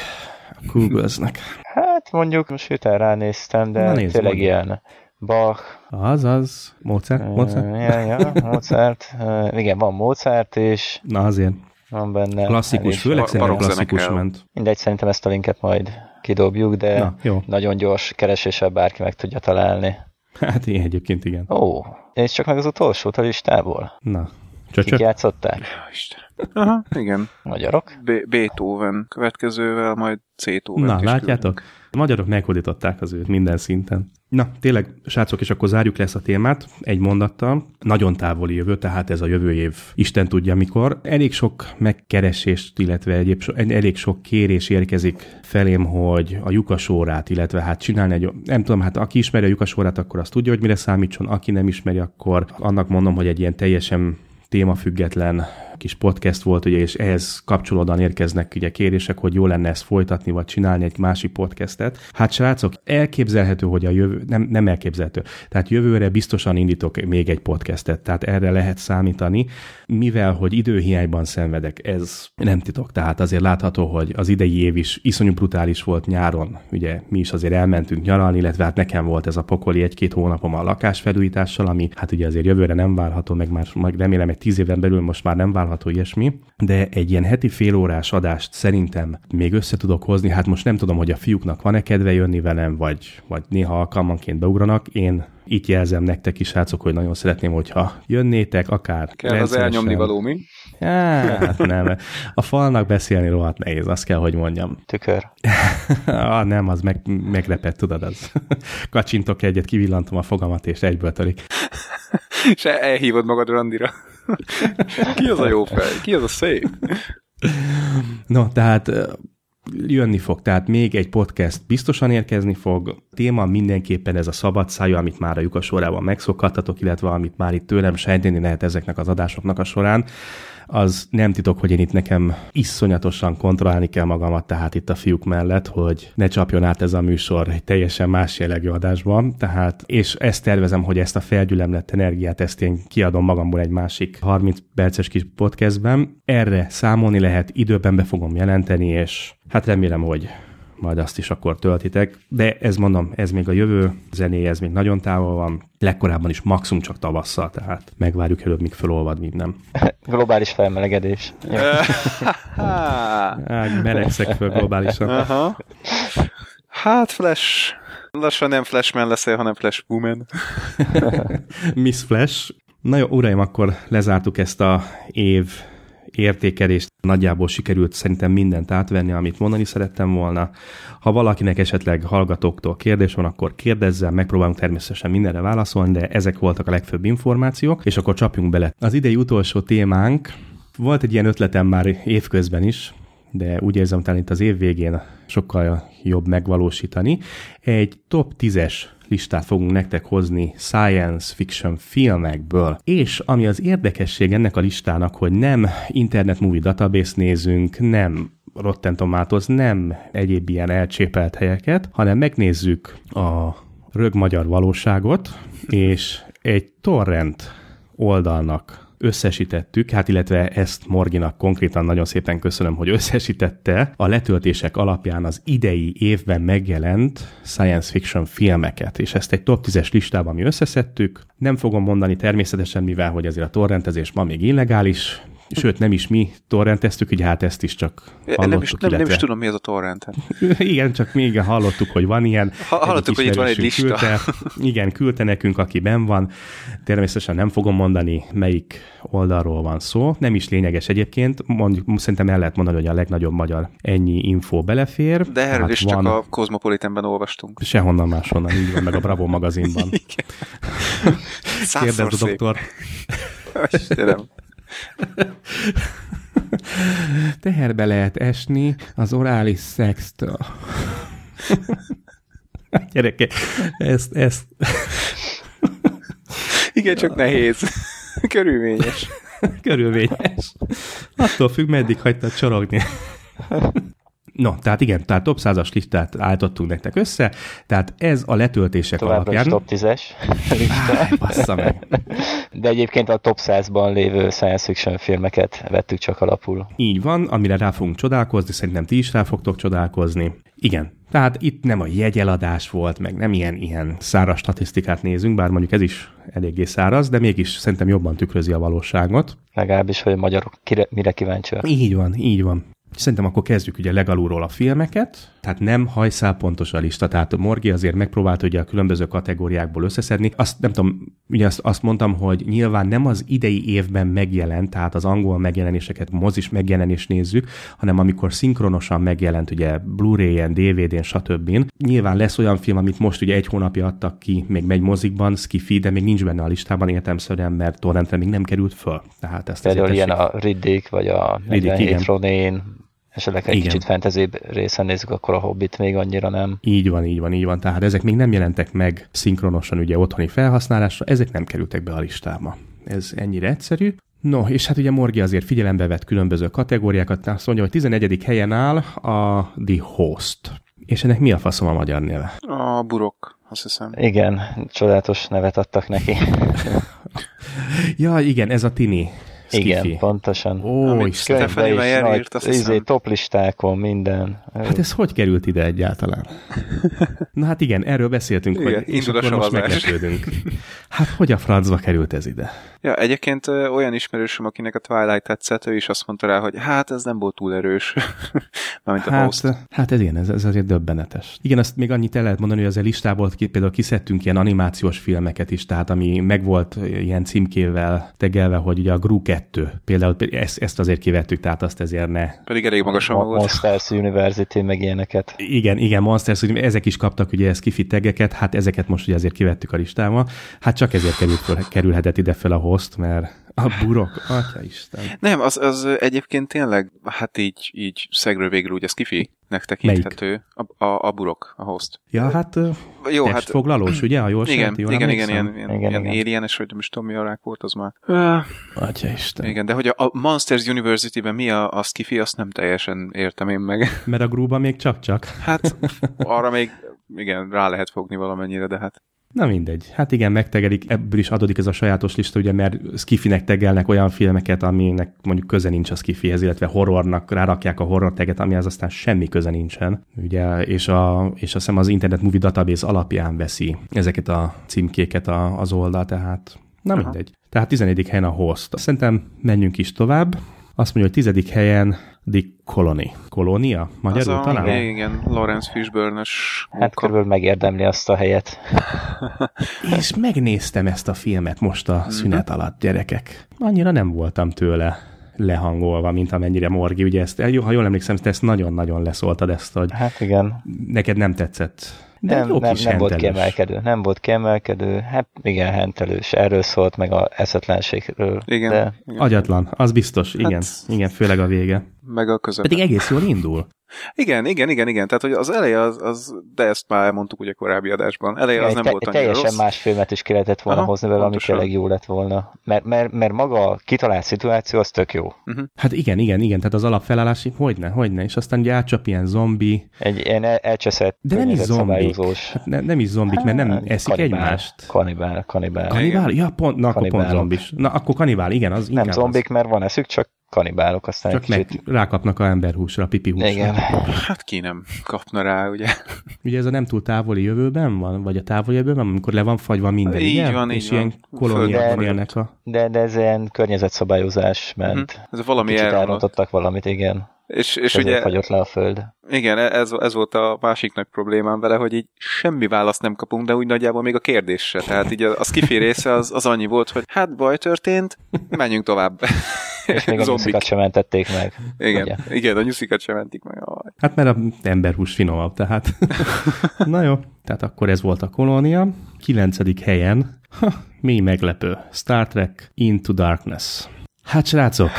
Googleznek.
Hát mondjuk most hirtelen ránéztem, de
Na, nézd,
tényleg
mondj.
ilyen Bach,
Az, az. Mozart? Mozart?
ja, ja, Mozart, igen, van Mozart is,
Na azért.
Van benne.
Klasszikus,
elég-
főleg szerintem klasszikus
zenekkel.
ment.
Mindegy, szerintem ezt a linket majd kidobjuk, de
Na, jó.
nagyon gyors kereséssel bárki meg tudja találni.
Hát én egyébként igen.
Ó, és csak meg az utolsót a listából.
Na,
Kik
Csöcsök?
játszották?
Ja, Isten. Aha, igen.
Magyarok?
Be- Beethoven következővel, majd Beethoven.
Na, látjátok? A magyarok meghódították az őt minden szinten. Na, tényleg, srácok, és akkor zárjuk le ezt a témát egy mondattal. Nagyon távoli jövő, tehát ez a jövő év, Isten tudja mikor. Elég sok megkeresést, illetve egyéb, so- elég sok kérés érkezik felém, hogy a lyukasórát, illetve hát csinálni egy, nem tudom, hát aki ismeri a lyukasórát, akkor azt tudja, hogy mire számítson, aki nem ismeri, akkor annak mondom, hogy egy ilyen teljesen témafüggetlen kis podcast volt, ugye, és ehhez kapcsolódóan érkeznek ugye kérések, hogy jó lenne ezt folytatni, vagy csinálni egy másik podcastet. Hát srácok, elképzelhető, hogy a jövő, nem, nem elképzelhető. Tehát jövőre biztosan indítok még egy podcastet, tehát erre lehet számítani, mivel, hogy időhiányban szenvedek, ez nem titok. Tehát azért látható, hogy az idei év is iszonyú brutális volt nyáron. Ugye mi is azért elmentünk nyaralni, illetve hát nekem volt ez a pokoli egy-két hónapom a lakásfelújítással, ami hát ugye azért jövőre nem várható, meg már meg remélem egy tíz éven belül most már nem várható ilyesmi, de egy ilyen heti félórás adást szerintem még össze tudok hozni. Hát most nem tudom, hogy a fiúknak van-e kedve jönni velem, vagy, vagy néha alkalmanként beugranak. Én itt jelzem nektek is, srácok, hogy nagyon szeretném, hogyha jönnétek, akár
Kell az elnyomni való, mi?
Hát nem. A falnak beszélni rohadt nehéz, azt kell, hogy mondjam.
Tükör.
ah, nem, az meg, meglepett, tudod, az. Kacsintok egyet, kivillantom a fogamat, és egyből törik.
És el- elhívod magad Randira. Ki az a jó fej? Ki az a szép?
No, tehát jönni fog, tehát még egy podcast biztosan érkezni fog. Téma mindenképpen ez a szabad szája, amit már a lyukas sorában megszokhattatok, illetve amit már itt tőlem sejteni lehet ezeknek az adásoknak a során. Az nem titok, hogy én itt nekem iszonyatosan kontrollálni kell magamat, tehát itt a fiúk mellett, hogy ne csapjon át ez a műsor egy teljesen más jellegű adásban. Tehát, és ezt tervezem, hogy ezt a felgyülemlett energiát, ezt én kiadom magamból egy másik 30 perces kis podcastben. Erre számolni lehet, időben be fogom jelenteni, és hát remélem, hogy majd azt is akkor töltitek. De ez mondom, ez még a jövő zenéje, ez még nagyon távol van. Legkorábban is maximum csak tavasszal, tehát megvárjuk előbb, míg felolvad minden.
Globális felmelegedés.
Hát, melegszek föl globálisan.
Aha. Hát Flash. Lassan nem Flashman leszel, hanem Flash Woman.
Miss Flash. Na jó, uraim, akkor lezártuk ezt a év értékelést. Nagyjából sikerült szerintem mindent átvenni, amit mondani szerettem volna. Ha valakinek esetleg hallgatóktól kérdés van, akkor kérdezzen, megpróbálunk természetesen mindenre válaszolni, de ezek voltak a legfőbb információk, és akkor csapjunk bele. Az idei utolsó témánk, volt egy ilyen ötletem már évközben is, de úgy érzem, talán itt az év végén sokkal jobb megvalósítani. Egy top 10-es listát fogunk nektek hozni science fiction filmekből. És ami az érdekesség ennek a listának, hogy nem Internet Movie Database nézünk, nem Rotten Tomatoes, nem egyéb ilyen elcsépelt helyeket, hanem megnézzük a rög magyar valóságot, és egy torrent oldalnak összesítettük, hát illetve ezt Morginak konkrétan nagyon szépen köszönöm, hogy összesítette. A letöltések alapján az idei évben megjelent science fiction filmeket, és ezt egy top 10-es listában mi összeszedtük. Nem fogom mondani természetesen, mivel hogy azért a torrentezés ma még illegális, sőt nem is mi torrenteztük, így hát ezt is csak hallottuk,
Nem is, nem, nem
illetve...
is tudom, mi az a torrent. Hát.
Igen, csak még hallottuk, hogy van ilyen.
Ha- hallottuk, hogy itt van egy lista.
Küldte, igen, küldte nekünk, aki ben van. Természetesen nem fogom mondani, melyik oldalról van szó. Nem is lényeges egyébként. Mondjuk, szerintem el lehet mondani, hogy a legnagyobb magyar ennyi info belefér.
De erről
Tehát
is csak a Cosmopolitanben olvastunk.
Sehonnan máshonnan, így van, meg a Bravo magazinban. Kérdezd a doktor.
Istenem.
Teherbe lehet esni az orális szextől. Gyerekek, ezt, ezt,
Igen, csak nehéz. Körülményes.
Körülményes. Attól függ, meddig hagytad csorogni. No, tehát igen, tehát top 100-as listát állítottunk nektek össze, tehát ez a letöltések
Továbbra is
alapján...
top 10-es lista.
Áj, meg.
De egyébként a top 100-ban lévő science fiction filmeket vettük csak alapul.
Így van, amire rá fogunk csodálkozni, szerintem ti is rá fogtok csodálkozni. Igen, tehát itt nem a jegyeladás volt, meg nem ilyen, ilyen száraz statisztikát nézünk, bár mondjuk ez is eléggé száraz, de mégis szerintem jobban tükrözi a valóságot.
Legalábbis, hogy a magyarok kire, mire kíváncsiak.
Így van, így van. Szerintem akkor kezdjük ugye legalulról a filmeket, tehát nem hajszál pontos a lista, tehát Morgi azért megpróbált ugye a különböző kategóriákból összeszedni. Azt nem tudom, ugye azt, azt mondtam, hogy nyilván nem az idei évben megjelent, tehát az angol megjelenéseket, mozis megjelenés nézzük, hanem amikor szinkronosan megjelent ugye Blu-ray-en, DVD-n, stb. Nyilván lesz olyan film, amit most ugye egy hónapja adtak ki, még megy mozikban, Skiffy, de még nincs benne a listában értelmszerűen, mert torrentre még nem került föl. Tehát ezt
Például ilyen a Riddick, vagy a
Riddick, igen.
Ronin, esetleg egy
Igen.
kicsit fentezébb részen nézzük, akkor a Hobbit még annyira nem.
Így van, így van, így van. Tehát ezek még nem jelentek meg szinkronosan ugye otthoni felhasználásra, ezek nem kerültek be a listába. Ez ennyire egyszerű. No, és hát ugye Morgi azért figyelembe vett különböző kategóriákat, azt mondja, hogy 11. helyen áll a The Host. És ennek mi a faszom a magyar neve?
A burok, azt hiszem.
Igen, csodálatos nevet adtak neki.
Ja, igen, ez a tini.
Igen,
Skiffy.
pontosan.
Ó, Isten.
Stephanie írt, azt
izé, toplistákon, minden.
Hát ez hogy került ide egyáltalán? Na hát igen, erről beszéltünk,
Igen,
hogy és
indul a
akkor most meglepődünk. Hát hogy a francba került ez ide?
Ja, egyébként ö, olyan ismerősöm, akinek a Twilight tetszett, ő is azt mondta rá, hogy hát ez nem volt túl erős. Mármint a
Hát,
host.
hát ez igen, ez, ez azért döbbenetes. Igen, azt még annyit el lehet mondani, hogy az a listából például kiszedtünk ilyen animációs filmeket is, tehát ami megvolt ilyen címkével tegelve, hogy ugye a Gru 2, például ezt, ezt azért kivettük, tehát azt ezért ne.
Pedig elég magasan
Mo-
volt.
Monsters University, meg ilyeneket.
Igen, igen, Monsters, hogy ezek is kaptak ugye ezt kifi tegeket, hát ezeket most ugye azért kivettük a listába. Hát csak ezért került föl, kerülhetett ide fel a host, mert a burok, atya Isten.
Nem, az, az egyébként tényleg, hát így, így szegről végül ugye Skiffy-nek tekinthető. A, a, a burok, a host.
Ja, hát
Jó, hát
testfoglalós, ugye, ha jól
igen,
sejti, jól
igen, igen, ilyen, ilyen,
Igen,
ilyen
igen.
alienes, vagy nem is tudom, mi a rák volt az már.
Atya Isten.
igen, de hogy a, a Monsters University-ben mi a, a Skiffy, azt nem teljesen értem én meg.
Mert a grúban még csak-csak.
Hát arra még, igen, rá lehet fogni valamennyire, de hát
Na mindegy. Hát igen, megtegelik, ebből is adódik ez a sajátos lista, ugye, mert skifinek tegelnek olyan filmeket, aminek mondjuk köze nincs a skifihez, illetve horrornak rárakják a horror teget, amihez aztán semmi köze nincsen. Ugye, és, a, és azt hiszem az Internet Movie Database alapján veszi ezeket a címkéket a, az oldal, tehát na
Aha.
mindegy. Tehát 11. helyen a host. Szerintem menjünk is tovább. Azt mondja, hogy 10. helyen The Colony. Kolónia? Magyarul
az a,
talán?
igen, igen, Lawrence Fishburne-ös
Hát
munka.
körülbelül megérdemli azt a helyet.
És megnéztem ezt a filmet most
Mhm.
a szünet alatt, gyerekek. Annyira nem voltam tőle lehangolva, mint amennyire Morgi. Ugye ezt, ha jól emlékszem, te ezt nagyon-nagyon leszóltad ezt, hogy
Hát igen.
neked nem tetszett. De
nem,
jó
nem,
kis
nem volt kiemelkedő. Nem volt kiemelkedő. Hát igen, hentelős. Erről szólt meg a eszetlenségről.
Igen,
De
igen.
Agyatlan, az biztos, igen,
Hát-
igen, főleg a vége.
meg a között.
Pedig egész jól indul.
Igen, igen, igen, igen. Tehát, hogy az eleje az, az de ezt már elmondtuk ugye korábbi adásban. Eleje az
egy,
nem
te,
volt
egy
annyira
teljesen
rossz.
más filmet is ki lehetett volna
Aha,
hozni vele, ami tényleg jó lett volna. Mert, mert, mert maga a kitalált szituáció az tök jó.
Hát igen, igen, igen, tehát az alapfelállás, hogyne, hogyne, és aztán ugye átcsap ilyen zombi,
Egy ilyen el, elcseszett
de nem is zombik. Hát ne, nem is zombik, mert nem
Hát,
eszik
kanibál,
egymást.
Kanibál, kanibál.
Kanibál? Ja, pont, na akkor pont zombis. Na akkor kanibál, igen, az
nem zombik, mert van eszük, csak kanibálok, aztán
az.
egy
Csak
kicsit.
meg rákapnak a emberhúsra, a pipi húsra.
Igen.
Hát ki nem kapna rá, ugye?
Ugye ez a nem túl távoli jövőben van, vagy a távoli jövőben, amikor le van fagyva minden,
Így
igen?
van, így
És
van.
ilyen kolóniában élnek a...
De, de ez ilyen környezetszabályozás ment.
Mhm. Ez valami
Kicsit elrontottak valamit, igen.
És, és
ezért
ugye,
fagyott le a föld.
igen, ez, ez volt a másik nagy problémám vele, hogy így semmi választ nem kapunk, de úgy nagyjából még a kérdés se. Tehát így a, a skifi része az, az annyi volt, hogy hát baj történt, menjünk tovább.
És még a nyuszikat sem mentették meg.
Igen,
Ugye?
igen, a nyuszikat sem mentik meg. Aj.
Hát mert a emberhús finomabb, tehát. Na jó, tehát akkor ez volt a kolónia. Kilencedik helyen, ha, mi meglepő, Star Trek Into Darkness. Hát srácok,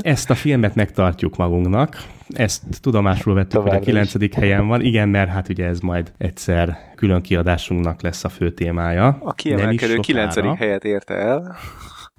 ezt a filmet megtartjuk magunknak, ezt tudomásul vettük, hogy a kilencedik helyen van. Igen, mert hát ugye ez majd egyszer külön kiadásunknak lesz a fő témája.
A kiemelkedő. 9. helyet érte el.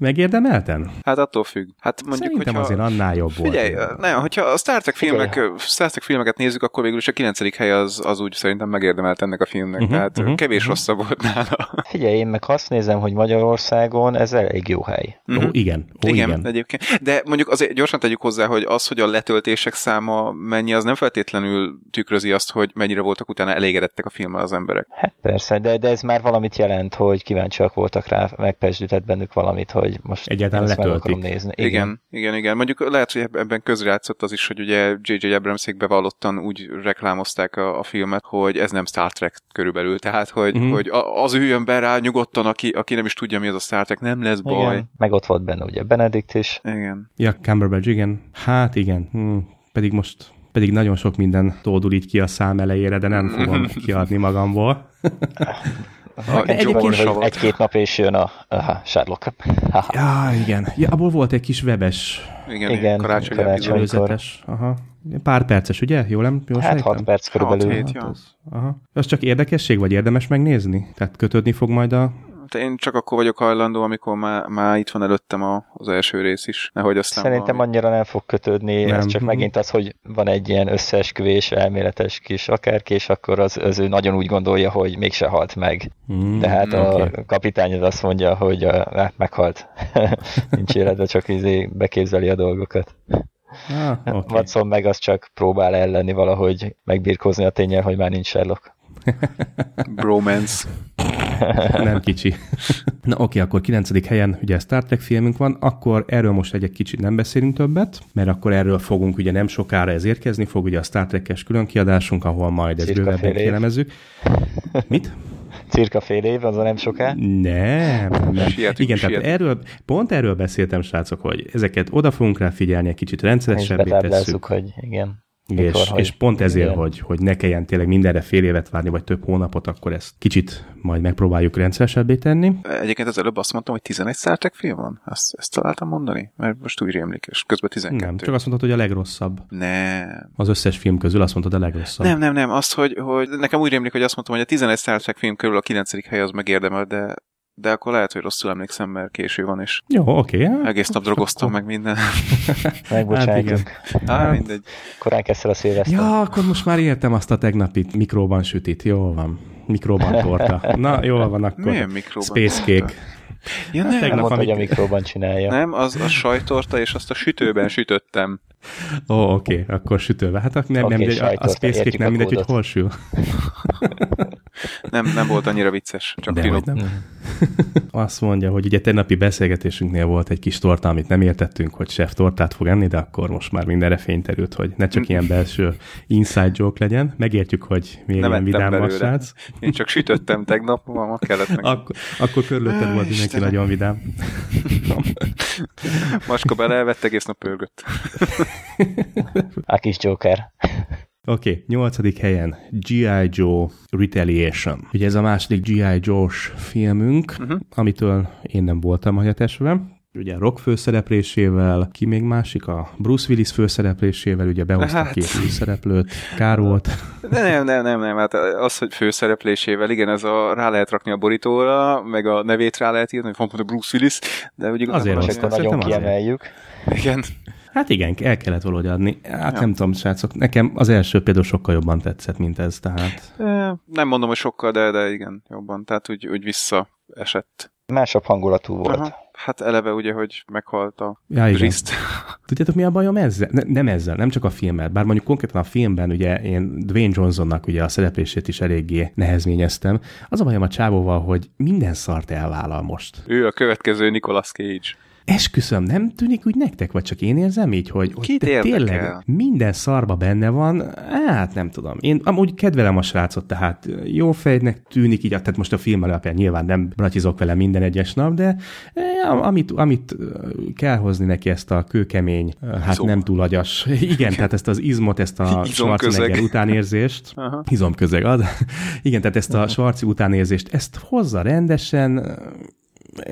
Megérdemelten?
Hát attól függ. Hát mondjuk,
Szerintem
hogyha...
azért annál jobb volt.
Figyelj, nem, hogyha a Star Trek, filmek, Star Trek filmeket nézzük, akkor végül is a 9. hely az, az úgy szerintem megérdemelt ennek a filmnek.
Uh-huh,
Tehát
uh-huh,
kevés
uh-huh.
rosszabb volt nála.
Figyelj, én meg azt nézem, hogy Magyarországon ez elég jó hely.
Ó, igen, ó, igen.
Igen, egyébként. De mondjuk azért gyorsan tegyük hozzá, hogy az, hogy a letöltések száma mennyi, az nem feltétlenül tükrözi azt, hogy mennyire voltak utána elégedettek a filmmel az emberek.
Hát persze, de, de ez már valamit jelent, hogy kíváncsiak voltak rá, megpesdített bennük valamit, hogy hogy most
Egyáltalán
ezt meg
letöltik.
akarom nézni.
Igen, igen, igen. igen. Mondjuk lehet, hogy ebben közrejátszott az is, hogy ugye J.J. Abramsék bevallottan úgy reklámozták a, a filmet, hogy ez nem Star Trek körülbelül. Tehát, hogy, mm-hmm. hogy az üljön be rá nyugodtan, aki, aki nem is tudja, mi az a Star Trek, nem lesz baj.
Igen. Meg ott volt benne ugye Benedikt is.
Igen.
Ja, Cumberbatch, igen. Hát igen. Hm. Pedig most pedig nagyon sok minden tódul így ki a szám elejére, de nem fogom kiadni magamból.
A
Egyébként,
egy-két nap és jön a aha, Sherlock.
Ja, igen. Ja, abból volt egy kis webes
Igen,
Igen,
karácsony,
karácsony.
epizód.
Amikor-
előzetes. Aha. Pár perces, ugye? Jól nem? Jól
Hát
sejtem?
6 perc körülbelül.
hét.
Hát az, aha. Az csak érdekesség, vagy érdemes megnézni? Tehát kötődni fog majd a...
De én csak akkor vagyok hajlandó, amikor már, már itt van előttem a, az első rész is. Nehogy aztán
Szerintem
valami...
annyira nem fog kötődni,
Nem.
ez csak megint az, hogy van egy ilyen összeesküvés, elméletes kis akárki, és akkor az, az ő nagyon úgy gondolja, hogy mégse halt meg.
Hmm,
De hát a
oké.
kapitányod azt mondja, hogy a, meghalt. Nincs életben, csak izé beképzeli a dolgokat.
Ah,
Okay. Watson meg az csak próbál ellenni valahogy megbirkózni a tényel, hogy már nincs Sherlock.
Bromance.
Nem kicsi. Na oké, akkor 9. helyen ugye Star Trek filmünk van, akkor erről most egy, egy kicsit nem beszélünk többet, mert akkor erről fogunk ugye nem sokára ez érkezni fog, ugye a Star Trek-es különkiadásunk, ahol majd ezt
Cirka
bővebben kielemezzük. Mit?
Cirka fél év, az a nem soká.
Nem, nem.
Sietünk,
Igen, tehát
sietünk.
erről, pont erről beszéltem, srácok, hogy ezeket oda fogunk rá figyelni, egy kicsit rendszeresebbé tesszük.
hogy igen. Mikor,
És,
hogy-
és pont ezért,
igen.
hogy, hogy ne kelljen tényleg mindenre fél évet várni, vagy több hónapot, akkor ezt kicsit majd megpróbáljuk rendszeresebbé tenni.
Egyébként az előbb azt mondtam, hogy 11 Star Trek film van? Ezt, ezt találtam mondani? Mert most úgy rémlik, és közben 12.
Nem, csak azt mondtad, hogy a legrosszabb.
Nem.
Az összes film közül azt mondtad a legrosszabb.
Nem, nem, nem, azt, hogy, hogy nekem úgy rémlik, hogy azt mondtam, hogy a 11 Star Trek film körül a 9. hely az megérdemel, de, de akkor lehet, hogy rosszul emlékszem, mert késő van, és
Jó, oké. hát
egész nap drogoztam meg minden.
Megbocsájtjuk.
Á, mindegy.
Korán kezd el a szilveszter.
Ja, akkor most már értem azt a tegnapit, mikróban sütit. Jó van. Mikróban torta. Na, jól van akkor.
Milyen mikróban
Space
torta?
cake.
Ja, nem,
Nem
tegnap,
mondta, hogy a mikróban csinálja.
nem, az a sajtorta, és azt a sütőben sütöttem.
Ó, oké, akkor sütőve. Hát akkor nem,
Oké,
nem, a, a
sajtorta,
Space Cake nem mindegy, hogy hol sül.
Nem, nem volt annyira vicces, csak
De
finom.
nem. Azt mondja, hogy ugye tegnapi beszélgetésünknél volt egy kis torta, amit nem értettünk, hogy chef tortát fog enni, de akkor most már mindenre fényterült, hogy ne csak ilyen belső inside joke legyen. Megértjük, hogy miért
Nem
ilyen vidám a srác.
Én csak sütöttem tegnap, ma kellett meg.
Akkor, akkor körülötted volt mindenki nagyon vidám.
Macska belevett, egész nap pörgött.
A kis Joker.
Oké, okay, nyolcadik helyen G.I. Joe Retaliation. Ugye ez a második G.I. Joe-s filmünk, uh-huh. amitől én nem voltam hagyatesve. Ugye Rock főszereplésével, ki még másik? A Bruce Willis főszereplésével, ugye behoztak
Hát.
két új szereplőt, kár volt.
De nem, nem, nem, nem, hát az, hogy főszereplésével, igen, ez a rá lehet rakni a borítóra, meg a nevét rá lehet írni, hogy van a Bruce Willis, de igazából
Azért Azt szerintem
nagyon kiemeljük.
Igen.
Hát igen, el kellett valahogy adni. Hát
Ja.
nem tudom, srácok, nekem az első például sokkal jobban tetszett, mint ez, tehát
Eh, Nem mondom, hogy sokkal, de, de igen, jobban. Tehát úgy, úgy visszaesett.
Másabb hangulatú volt.
Aha. Hát eleve ugye, hogy meghalt a
Ja, igen.
Riszt.
Tudjátok, mi a bajom ezzel? Ne, nem ezzel, nem csak a filmmel. Bár mondjuk konkrétan a filmben ugye én Dwayne Johnsonnak ugye a szereplését is eléggé nehezményeztem. Az a bajom a csávóval, hogy minden szart elvállal most.
Ő a következő Nicolas Cage.
Esküszöm, nem tűnik úgy nektek, vagy csak én érzem így, hogy, hogy te tényleg minden szarba benne van, hát nem tudom. Én amúgy kedvelem a srácot, tehát jó fejnek tűnik így, tehát most a film alapján nyilván nem bratizok vele minden egyes nap, de eh, amit, amit eh, kell hozni neki ezt a kőkemény, eh, hát
Izom.
nem túl agyas, igen, tehát ezt az izmot, ezt a. Schwarzenegger utánérzést, izomközeg ad, igen, tehát ezt a Schwarzi utánérzést, ezt hozza rendesen,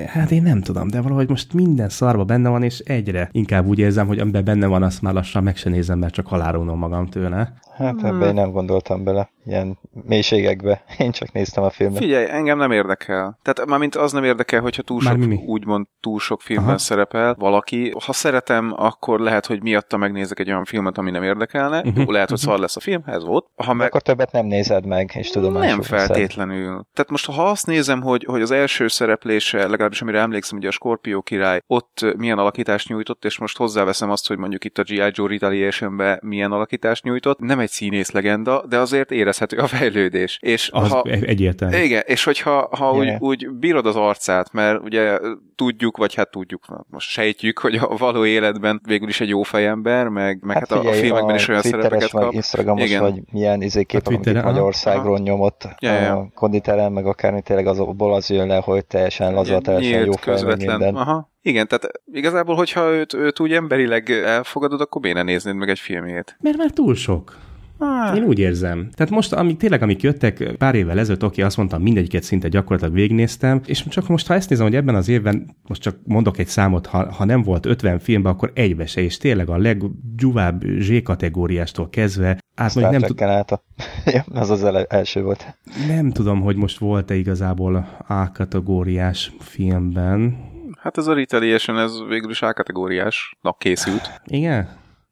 Hát én nem tudom, de valahogy most minden szarba benne van, és egyre inkább úgy érzem, hogy amiben benne van, azt már lassan meg se nézem, mert csak halálulnom magam tőle.
Hát ebbe én nem gondoltam bele, ilyen mélységekbe. Én csak néztem a filmet.
Figyelj, engem nem érdekel. Tehát mármint az nem érdekel, hogyha túl sok,
mi
úgymond túl sok filmben
Aha.
szerepel valaki. Ha szeretem, akkor lehet, hogy miatta megnézek egy olyan filmet, ami nem érdekelne.
Mhm,
Jó, lehet, hogy szar lesz a film, ez volt. Ha
De
meg
akkor többet nem nézed meg, és tudomásul
nem feltétlenül. Tehát most, ha azt nézem, hogy, hogy az első szereplése, legalábbis amire emlékszem, ugye a Scorpio király ott milyen alakítást nyújtott, és most hozzáveszem azt, hogy mondjuk itt a G.I. Joe Retaliation-be milyen alakítást nyújtott, nem egy egy színész legenda, de azért érezhető a fejlődés. És
Az
ha,
egyértelmű.
igen, és hogyha ha úgy,
Yeah.
úgy bírod az arcát, mert ugye tudjuk, vagy hát tudjuk, most sejtjük, hogy a való életben végül is egy jó fejember, meg, meg hát, hát a, a filmekben is olyan
Twitteres
szerepeket
vagy
kap.
Instagramos,
Igen.
vagy milyen izéképek,
A
amit
Twitteren, aha.
Magyarországról nyomott
Ja, ja.
a konditeren, meg akármi tényleg azokból az jön le, hogy teljesen laza, teljesen jó fel, meg minden.
Aha. Igen, tehát igazából, hogyha őt, őt úgy emberileg elfogadod, akkor miért ne néznéd meg egy filmjét?
Mert már túl sok.
Ah,
Én úgy érzem. Tehát most, amik tényleg, amik jöttek pár évvel ezelőtt, oké, azt mondtam, mindegyiket szinte gyakorlatilag végignéztem, és csak most, ha ezt nézem, hogy ebben az évben, most csak mondok egy számot, ha, ha nem volt 50 filmben, akkor egybe se, és tényleg a leggyuvább Z-kategóriástól kezdve, át
Star
nem, tud,
át a... ja, az az ele- első volt.
nem tudom, hogy most volt-e igazából A-kategóriás filmben.
hát ez a Retaliation, ez végül is A-kategóriásnak készült.
Igen?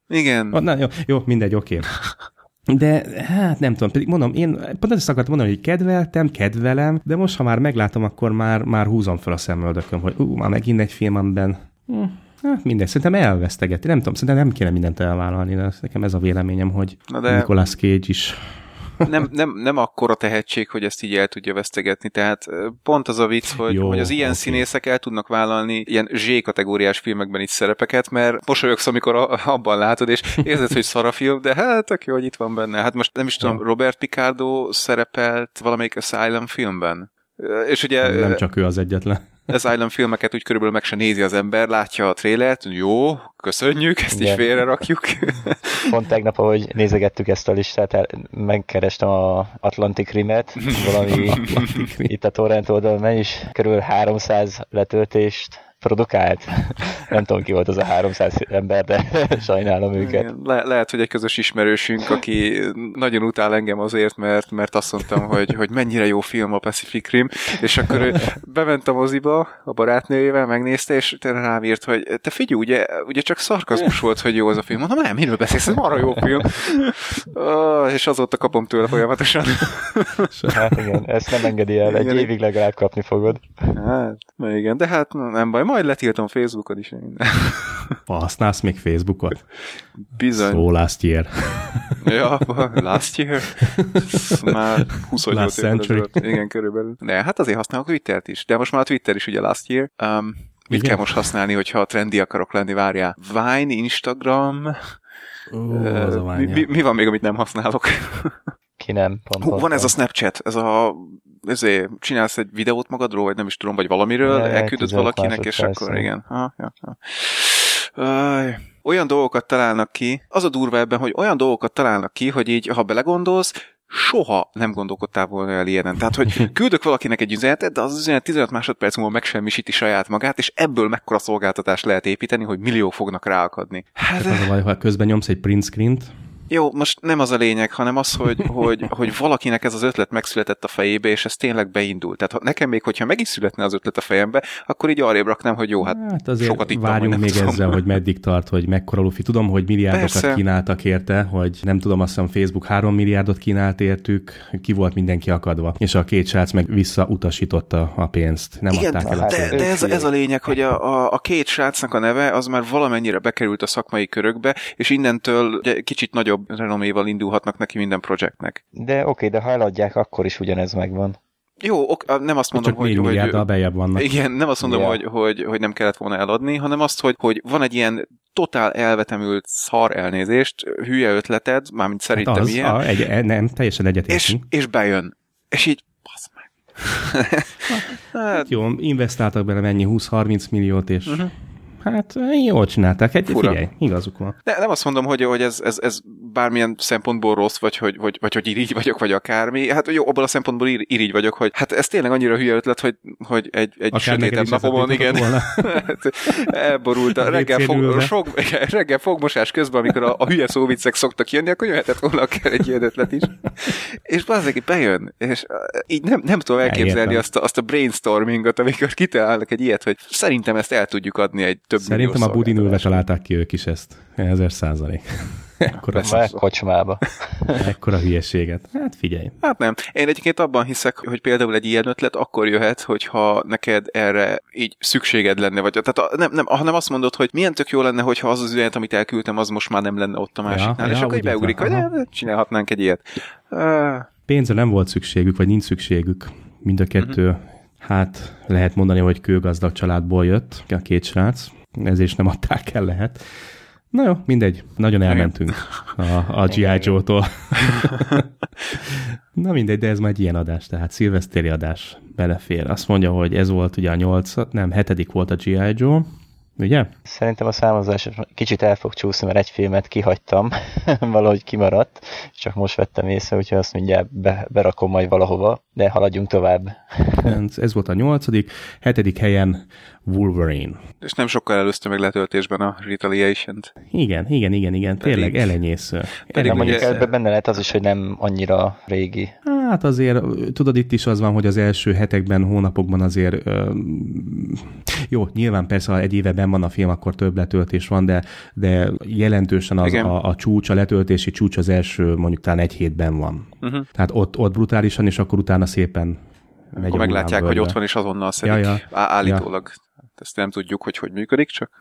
Igen.
Oh, na, jó, jó, mindegy, oké. De hát nem tudom, pedig mondom, én pont ezt akartam mondani, hogy kedveltem, kedvelem, de most, ha már meglátom, akkor már, már húzom fel a szemöldököm, hogy ú, már megint egy film, amiben hm, hát mindegy, szerintem elvesztegeti. Nem tudom, szerintem nem kéne mindent elvállalni, de nekem ez a véleményem, hogy
Na
de... Nicolas Cage is.
Nem, nem, nem akkora tehetség, hogy ezt így el tudja vesztegetni, tehát pont az a vicc, hogy,
Jó,
hogy az ilyen
oké.
színészek el tudnak vállalni ilyen Z-kategóriás filmekben is szerepeket, mert mosolyogsz, amikor a, abban látod, és érzed, hogy szar a film, de hát tök jó, hogy itt van benne. Hát most nem is tudom. Robert Picardo szerepelt valamelyik Asylum filmben. És ugye
Nem csak ő az egyetlen.
Asylum filmeket úgy körülbelül meg se nézi az ember, látja a trélert, jó, köszönjük, ezt is
Igen.
félre rakjuk.
Pont tegnap, ahogy nézegettük ezt a listát, el- megkerestem a Atlantic Rimet, valami itt a torrent oldalon, is körül 300 letöltést produkált. Nem tudom, ki volt az a 300 ember, de sajnálom őket.
Igen, Le- lehet, hogy egy közös ismerősünk, aki nagyon utál engem azért, mert, mert azt mondtam, hogy, hogy mennyire jó film a Pacific Rim, és akkor ő bement a moziba a barátnőjével, megnézte, és rám írt, hogy te figyelj, ugye, ugye csak szarkazmus volt, hogy jó az a film. Mondom, nem, miről beszélsz, ez marha jó film. Uh, és azóta kapom tőle folyamatosan.
Hát igen, ezt nem engedi el, egy
Igen.
évig legalább kapni fogod.
Hát, igen, de hát nem baj, majd letiltom Facebookon is.
Használsz még Facebookot?
Bizony.
So last year.
Ja, last year? Ez Már 28
Last century.
Igen, körülbelül. De hát azért használok Twittert is. De most már a Twitter is ugye last year. Um, mit
Igen?
kell most használni, hogyha trendi akarok lenni, várjál. Vine, Instagram,
Ó,
uh,
az a
mi, mi, mi, van még, amit nem használok?
Ki nem, pont,
Hú, van ez a. Snapchat, ez a ezért csinálsz egy videót magadról, vagy nem is tudom, vagy valamiről,
Ja,
elküldöd
15
valakinek, és akkor igen. Ha, ja, ja. Aj. Olyan dolgokat találnak ki, az a durva ebben, hogy olyan dolgokat találnak ki, hogy így, ha belegondolsz, soha nem gondolkodtál volna el ilyenen. Tehát, hogy küldök valakinek egy üzenetet, de az üzenet 15 másodperc múlva megsemmisíti saját magát, és ebből mekkora szolgáltatást lehet építeni, hogy milliók fognak ráakadni. Hát,
Az a baj, ha közben nyomsz egy print screen-t,
jó, most nem az a lényeg, hanem az, hogy, hogy, hogy valakinek ez az ötlet megszületett a fejébe, és ez tényleg beindult. Tehát ha nekem még, hogyha meg is születne az ötlet a fejembe, akkor így arrébb raknám, hogy jó, hát,
Hát azért
sokat ittam,
várjunk
nem
még
tudom.
ezzel, hogy meddig tart, hogy mekkora lufi. Tudom, hogy milliárdokat
Persze.
kínáltak érte, hogy nem tudom, azt hiszem Facebook 3 milliárdot kínált értük, ki volt mindenki akadva. És a két srác meg visszautasította a pénzt. Nem
Igen,
adták el a
hát
de, de ez, ez a lényeg, hogy a, a, a két srácnak a neve az már valamennyire bekerült a szakmai körökbe, és innentől kicsit nagyobb renoméval indulhatnak neki minden projektnek.
De oké, de ha eladják, akkor is ugyanez megvan.
Jó, ok, nem azt mondom,
Csak
hogy,
4
hogy
milliárddal bejebb vannak.
Igen, nem azt mondom,
Ja.
hogy, hogy, hogy nem kellett volna eladni, hanem azt, hogy, hogy van egy ilyen totál elvetemült szar elnézést, hülye ötleted, mármint szerintem
hát az,
ilyen,
a, egy, e- nem, teljesen
és,
egyetértünk.
és bejön. És így, basz meg. hát,
Jó, investáltak bele mennyi, 20-30 milliót, és uh-huh. Hát jól csinálták. Egy,
Fura.
figyelj, igazuk van.
de nem azt mondom, hogy, hogy ez, ez, ez bármilyen szempontból rossz, vagy hogy, vagy, vagy hogy irigy vagyok, vagy akármi. Hát jó, abból a szempontból ir, irigy vagyok, hogy hát ez tényleg annyira hülye ötlet, hogy, hogy egy, egy
Akár
sötétebb napomon, igen. Hát, elborult a reggel, fog, sok, reggel fogmosás közben, amikor a, a hülye szóviccek szoktak jönni, akkor jöhetett volna akár egy ilyen ötlet is. És bazdmeg bejön, és uh, így nem, nem tudom elképzelni
Elértem.
azt a, azt a brainstormingot, amikor kitalálnak egy ilyet, hogy szerintem ezt el tudjuk adni egy több
Szerintem a budin ülve találták ki ők is ezt. Ezer százalék. Ekkora,
Már kocsmába.
ekkora hülyeséget. Hát figyelj.
Hát nem. Én egyébként abban hiszek, hogy például egy ilyen ötlet akkor jöhet, hogyha neked erre így szükséged lenne, vagy tehát a, nem, nem, hanem azt mondod, hogy milyen tök jó lenne, hogyha az az üzenet, amit elküldtem, az most már nem lenne ott a másiknál,
ja,
és akkor
úgy
így beugrik, hogy. "Ne, csinálhatnánk egy ilyet. Uh,
Pénzre nem volt szükségük, vagy nincs szükségük. Mind a kettő, uh-huh. hát lehet mondani, hogy kőgazdag családból jött a két srác, ezért is nem adták el lehet. Na jó, mindegy. Nagyon elmentünk a, a G.I. Joe-tól. Na mindegy, de ez már egy ilyen adás, tehát szilvesztéri adás belefér. Azt mondja, hogy ez volt ugye a nyolc, nem, hetedik volt a G.I. Joe, ugye?
Szerintem a számozás kicsit el fog csúszni, mert egy filmet kihagytam, valahogy kimaradt, csak most vettem észre, úgyhogy azt mindjárt be, berakom majd valahova, de haladjunk tovább.
Ez, ez volt a nyolcadik, hetedik helyen Wolverine.
és nem sokkal előzte meg letöltésben a Retaliation-t.
Igen, igen, igen, igen, tényleg
Pedig-
elenyésző.
Pedig
De mondjuk ebben benne lehet az is, hogy nem annyira régi.
Hát azért, tudod, itt is az van, hogy az első hetekben, hónapokban azért, ö, jó, nyilván persze, ha egy éve benn van a film, akkor több letöltés van, de, de jelentősen az
Igen.
a, a csúcs, a letöltési csúcs az első, mondjuk talán egy hétben van. Uh-huh. Tehát ott, ott brutálisan, és akkor utána szépen megy
Akkor meglátják, hogy ott van, és azonnal szedik.
Ja, ja.
Állítólag. Ezt nem tudjuk, hogy hogy működik, csak.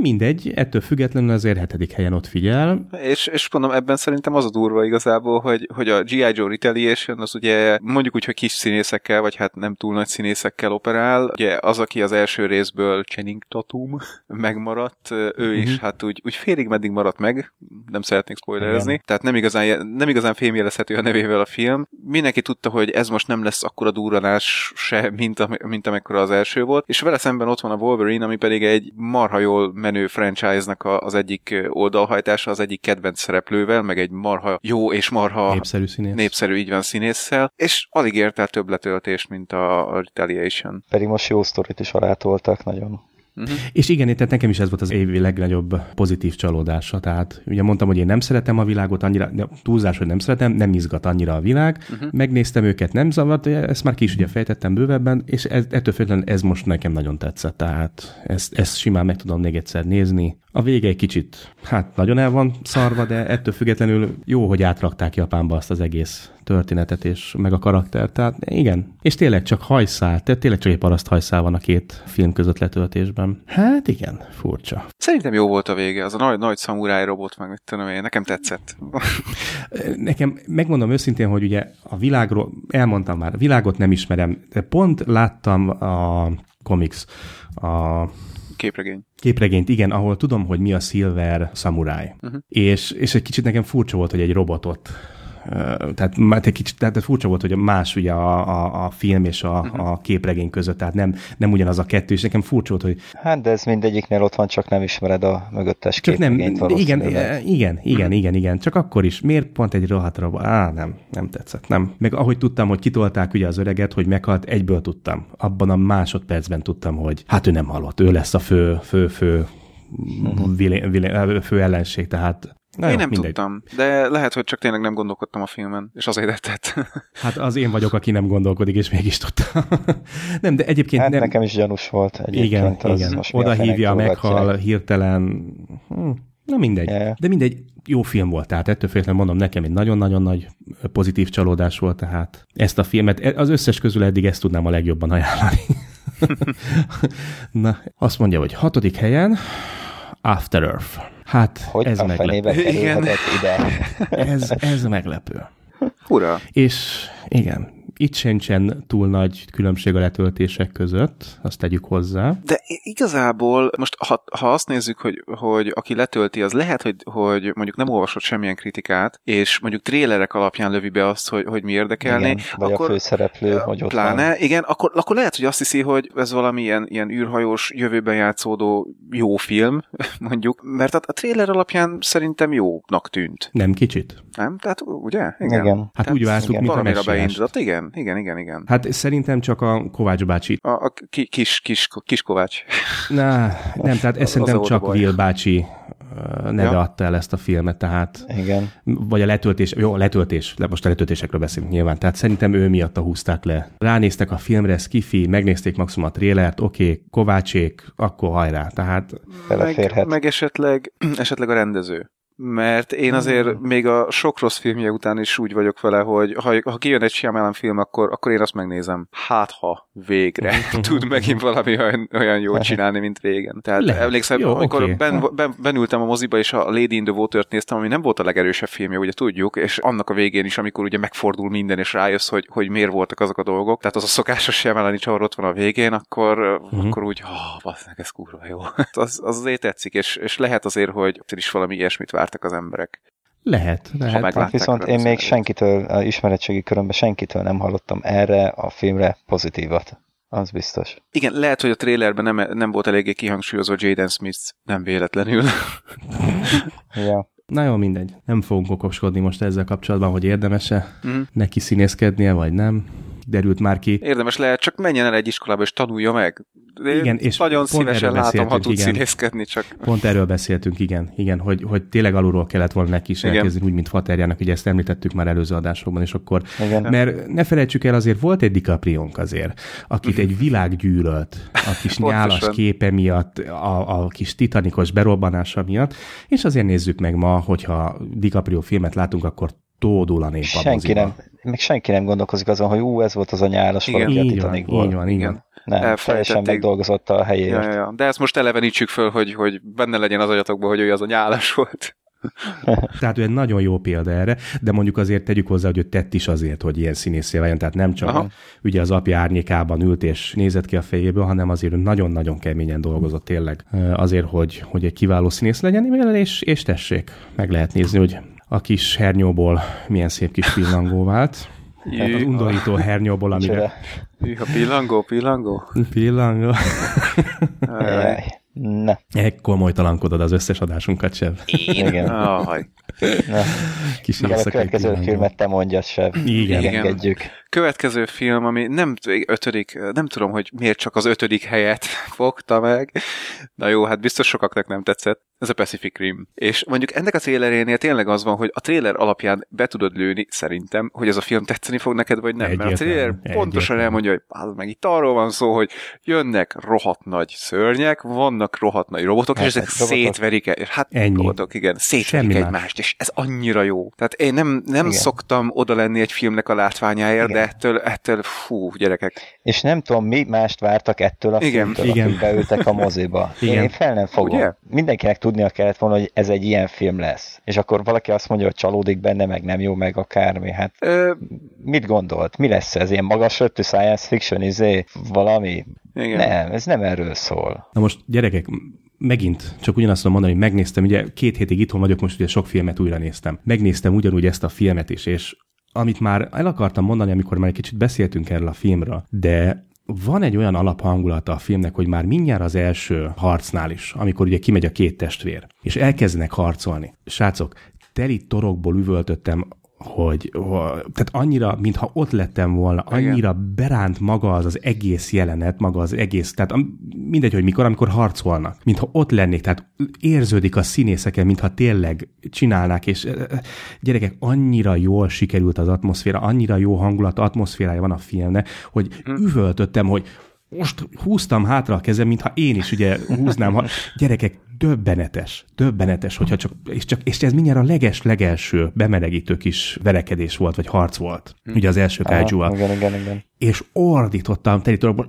Mindegy, ettől függetlenül azért hetedik helyen ott figyel.
És, és mondom, ebben szerintem az a durva igazából, hogy, hogy a G.I. Joe Retaliation az ugye mondjuk úgy, hogy kis színészekkel, vagy hát nem túl nagy színészekkel operál. Ugye az, aki az első részből Channing Tatum megmaradt, ő uh-huh. is hát úgy, úgy félig meddig maradt meg, nem szeretnék spoilerezni,
Igen.
tehát nem igazán, nem igazán fémjelezhető a nevével a film. Mindenki tudta, hogy ez most nem lesz akkora durranás se, mint, am- mint amekkora az első volt, és vele szemben ott van a Wolverine, ami pedig egy marha jól menő franchise-nak a- az egyik oldalhajtása, az egyik kedvenc szereplővel, meg egy marha jó és marha
Népszerű színész.
népszerű így van színésszel, és alig ért el több letöltés, mint a, a Retaliation.
Pedig most jó sztorit is alátoltak nagyon.
És igen, tehát nekem is ez volt az évi legnagyobb pozitív csalódása. Tehát ugye mondtam, hogy én nem szeretem a világot annyira, túlzás, hogy nem szeretem, nem izgat annyira a világ. Uh-huh. Megnéztem őket, nem zavart, ezt már ki is ugye fejtettem bővebben, és ez, ettől függetlenül ez most nekem nagyon tetszett. Tehát ezt, ezt simán meg tudom még egyszer nézni. A vége egy kicsit, hát nagyon el van szarva, de ettől függetlenül jó, hogy átrakták Japánba azt az egész történetet, és meg a karaktert. Tehát igen. És tényleg csak hajszál, tehát tényleg csak egy paraszt hajszál van a két film között letöltésben. Hát igen, furcsa.
Szerintem jó volt a vége, az a nagy, nagy szamuráj robot, meg mit tudom én, nekem tetszett.
Nekem megmondom őszintén, hogy ugye a világról, elmondtam már, a világot nem ismerem, de pont láttam a comics, a
Képregény.
képregényt, igen, ahol tudom, hogy mi a Silver Samurai. Uh-huh. És, és egy kicsit nekem furcsa volt, hogy egy robotot tehát, már egy kicsit, tehát furcsa volt, hogy más ugye a, a, a film és a, uh-huh. a képregény között, tehát nem, nem ugyanaz a kettő, és nekem furcsa volt, hogy
Hát, de ez mindegyiknél ott van, csak nem ismered a mögöttes
csak nem, igen, igen, igen, igen, igen, csak akkor is. Miért pont egy rohadt robot? Á, nem, nem tetszett, nem. Meg ahogy tudtam, hogy kitolták ugye az öreget, hogy meghalt, egyből tudtam. Abban a másodpercben tudtam, hogy hát ő nem halott, ő lesz a fő, fő, fő, vilé, vilé, fő ellenség, tehát Na
Én
jó,
nem
mindegy.
tudtam, de lehet, hogy csak tényleg nem gondolkodtam a filmen, és azért tetszett.
Hát az én vagyok, aki nem gondolkodik, és mégis tudtam. nem, de egyébként
Hát
nem.
nekem is gyanús volt egyébként.
igen,
az
igen.
Most mi a
Oda hívja, meghal, hirtelen. Hm, na mindegy.
Ja.
De mindegy, jó film volt, tehát ettől függetlenül mondom, nekem egy nagyon-nagyon nagy pozitív csalódás volt, tehát ezt a filmet, e- az összes közül eddig ezt tudnám a legjobban ajánlani. Na, azt mondja, hogy hatodik helyen After Earth. Hát
Hogy
ez
a
meglepő.
Igen.
ide?
Ez, ez meglepő.
Hurra!
És igen, itt sincsen túl nagy különbség a letöltések között, azt tegyük hozzá.
De igazából most, ha, ha azt nézzük, hogy, hogy aki letölti, az lehet, hogy, hogy mondjuk nem olvasott semmilyen kritikát, és mondjuk trélerek alapján lövi be azt, hogy, hogy mi érdekelni,
Igen, vagy a főszereplő, hogy ott
pláne,
van.
igen, akkor, akkor lehet, hogy azt hiszi, hogy ez valami ilyen, ilyen űrhajós, jövőben játszódó jó film, mondjuk, mert a, a tréler alapján szerintem jónak tűnt,
Nem kicsit.
nem? Tehát ugye?
Igen.
Hát úgy vártuk,
igen.
mint a
beindult. Igen, igen, igen, igen.
Hát szerintem csak a Kovács bácsi.
A, a ki, kis, kis, kis Kovács.
Na, nem, tehát ezt szerintem csak. Will bácsi neve
Ja.
adta el ezt a filmet, tehát
Igen.
vagy a letöltés, jó, a letöltés, le- most a letöltésekről beszélünk nyilván, tehát szerintem ő miatt húzták le. Ránéztek a filmre, Skifi, megnézték maximum a trélert, oké, okay, Kovácsék, akkor hajrá, tehát
Meg, meg esetleg, esetleg a rendező. Mert én azért még a sok rossz filmje után is úgy vagyok vele, hogy ha, ha kijön egy Shyamalan film, akkor, akkor én azt megnézem. Hát ha végre tud megint valami olyan, olyan jót csinálni, mint régen. Tehát
Lehet.
emlékszem,
Jó,
amikor
oké.
ben, ben, benültem a moziba, és a Lady in the Water-t néztem, ami nem volt a legerősebb filmje, ugye tudjuk, és annak a végén is, amikor ugye megfordul minden, és rájössz, hogy, hogy miért voltak azok a dolgok. Tehát az a szokásos Shyamalan ahol ott van a végén, akkor, uh-huh. akkor úgy, ah, bassznak, ez kurva jó. az, az azért tetszik, és, és lehet azért, hogy is valami ilyesmit vártak az emberek.
Lehet, lehet.
Hát
Látták
viszont én még senkitől, a ismeretségi körömben senkitől nem hallottam erre a filmre pozitívat. Az biztos.
Igen, lehet, hogy a trailerben nem, nem volt eléggé kihangsúlyozva Jaden Smith, nem véletlenül.
Ja.
Na jó, mindegy. Nem fogunk okoskodni most ezzel kapcsolatban, hogy érdemese
Mhm.
neki színészkednie, vagy nem. Derült már ki.
Érdemes lehet, csak menjen el egy iskolába, és tanulja meg. Én
Igen, és
nagyon
pont
szívesen
erről
látom, ha
beszéltünk,
tud
igen.
színészkedni, csak
Pont erről beszéltünk, igen, igen, hogy, hogy tényleg alulról kellett volna neki is elkezdeni, úgy, mint Faterjának, ugye ezt említettük már előző adásokban, és akkor,
Igen.
mert ne felejtsük el, azért volt egy DiCaprionk azért, akit egy világ gyűlölt, a kis nyálas képe miatt, a, a kis titanikos berobbanása miatt, és azért nézzük meg ma, hogyha DiCaprio filmet látunk, akkor tódul a nép a
Senki
moziba.
nem, még senki nem gondolkozik azon, hogy ú, ez volt az a nyálas
Igen.
valaki a
Így van,
Titanicból.
így van, így
Igen.
van.
Nem, teljesen megdolgozott a helyéért.
Ja, ja, ja. De ezt most elevenítsük föl, hogy, hogy benne legyen az agyatokban, hogy ő az a nyálas volt.
Tehát ő egy nagyon jó példa erre, de mondjuk azért tegyük hozzá, hogy ő tett is azért, hogy ilyen színészé legyen, tehát nem csak
Aha.
ugye az apja árnyékában ült és nézett ki a fejéből, hanem azért nagyon-nagyon keményen dolgozott tényleg azért, hogy, hogy egy kiváló színész legyen, és, és tessék, meg lehet nézni, hogy a kis hernyóból milyen szép kis pillangó vált. Hát az undorító hernyóból, amire.
Hűha, pillangó, pillangó.
pillangó.
Jaj. Na,
Komolytalankodod az összes adásunkat sem.
igen.
Aj.
Na,
Kis
igen, a következő
pillangó.
filmet te mondjad se.
Igen.
Igen.
Engedjük.
Következő film, ami nem ötödik, nem tudom, hogy miért csak az ötödik helyet fogta meg. Na jó, hát biztos sokaknak nem tetszett. Ez a Pacific Rim. És mondjuk ennek a trailerénél tényleg az van, hogy a trailer alapján be tudod lőni, szerintem, hogy ez a film tetszeni fog neked, vagy nem. Mert a
Egyértelmű,
trailer pontosan
egyértelmű.
elmondja, hogy az meg itt arról van szó, hogy jönnek rohadt nagy szörnyek, vannak rohadt nagy robotok,
Hát,
és ezek
robotok.
szétverik, el- hát
Ennyi.
robotok, igen, szétverik
Semmi más.
egymást, és ez annyira jó. Tehát én nem, nem
Igen.
szoktam oda lenni egy filmnek a látványáért,
Igen.
de ettől, ettől, fú, gyerekek.
És nem tudom, mi mást vártak ettől a
Igen.
filmtől,
Igen.
beültek a moziba.
Igen.
Én fel nem fogom.
Ugye?
Mindenkinek tudnia kellett volna, hogy ez egy ilyen film lesz. És akkor valaki azt mondja, hogy csalódik benne, meg nem jó, meg akármi. Hát
Ö,
mit gondolt? Mi lesz ez? Ilyen magas öttű science fiction, izé, valami?
igen.
Nem, ez nem erről szól.
Na most gyerekek, megint csak ugyanazt tudom mondani, hogy megnéztem, ugye két hétig itthon vagyok, most ugye sok filmet újra néztem. Megnéztem ugyanúgy ezt a filmet is, és amit már el akartam mondani, amikor már egy kicsit beszéltünk erről a filmről, de van egy olyan alaphangulata a filmnek, hogy már mindjárt az első harcnál is, amikor ugye kimegy a két testvér, és elkezdenek harcolni. Srácok, teli torokból üvöltöttem hogy, tehát annyira, mintha ott lettem volna,
Igen.
annyira beránt maga az az egész jelenet, maga az egész, tehát mindegy, hogy mikor, amikor harcolnak, mintha ott lennék, tehát érződik a színészeken, mintha tényleg csinálnák, és gyerekek, annyira jól sikerült az atmoszféra, annyira jó hangulat, atmoszférája van a filmnek, hogy üvöltöttem, hogy most húztam hátra a kezem, mintha én is ugye húznám. Ha, gyerekek, döbbenetes, döbbenetes, hogyha csak, és, csak, és ez mindjárt a leges-legelső bemelegítő kis verekedés volt, vagy harc volt. Ugye az első
Ah, igen, igen, igen.
És ordítottam telítőrökből,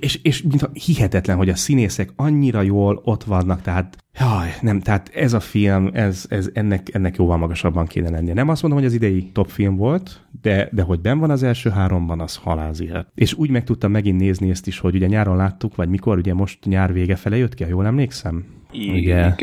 és, és mintha hihetetlen, hogy a színészek annyira jól ott vannak, tehát jaj, nem, tehát ez a film, ez, ez ennek, ennek jóval magasabban kéne lennie. Nem azt mondom, hogy az idei top film volt, de, de hogy ben van az első háromban, az halázihet. És úgy meg tudtam megint nézni ezt is, hogy ugye nyáron láttuk, vagy mikor, ugye most nyár vége fele jött ki, ha jól emlékszem?
Igen.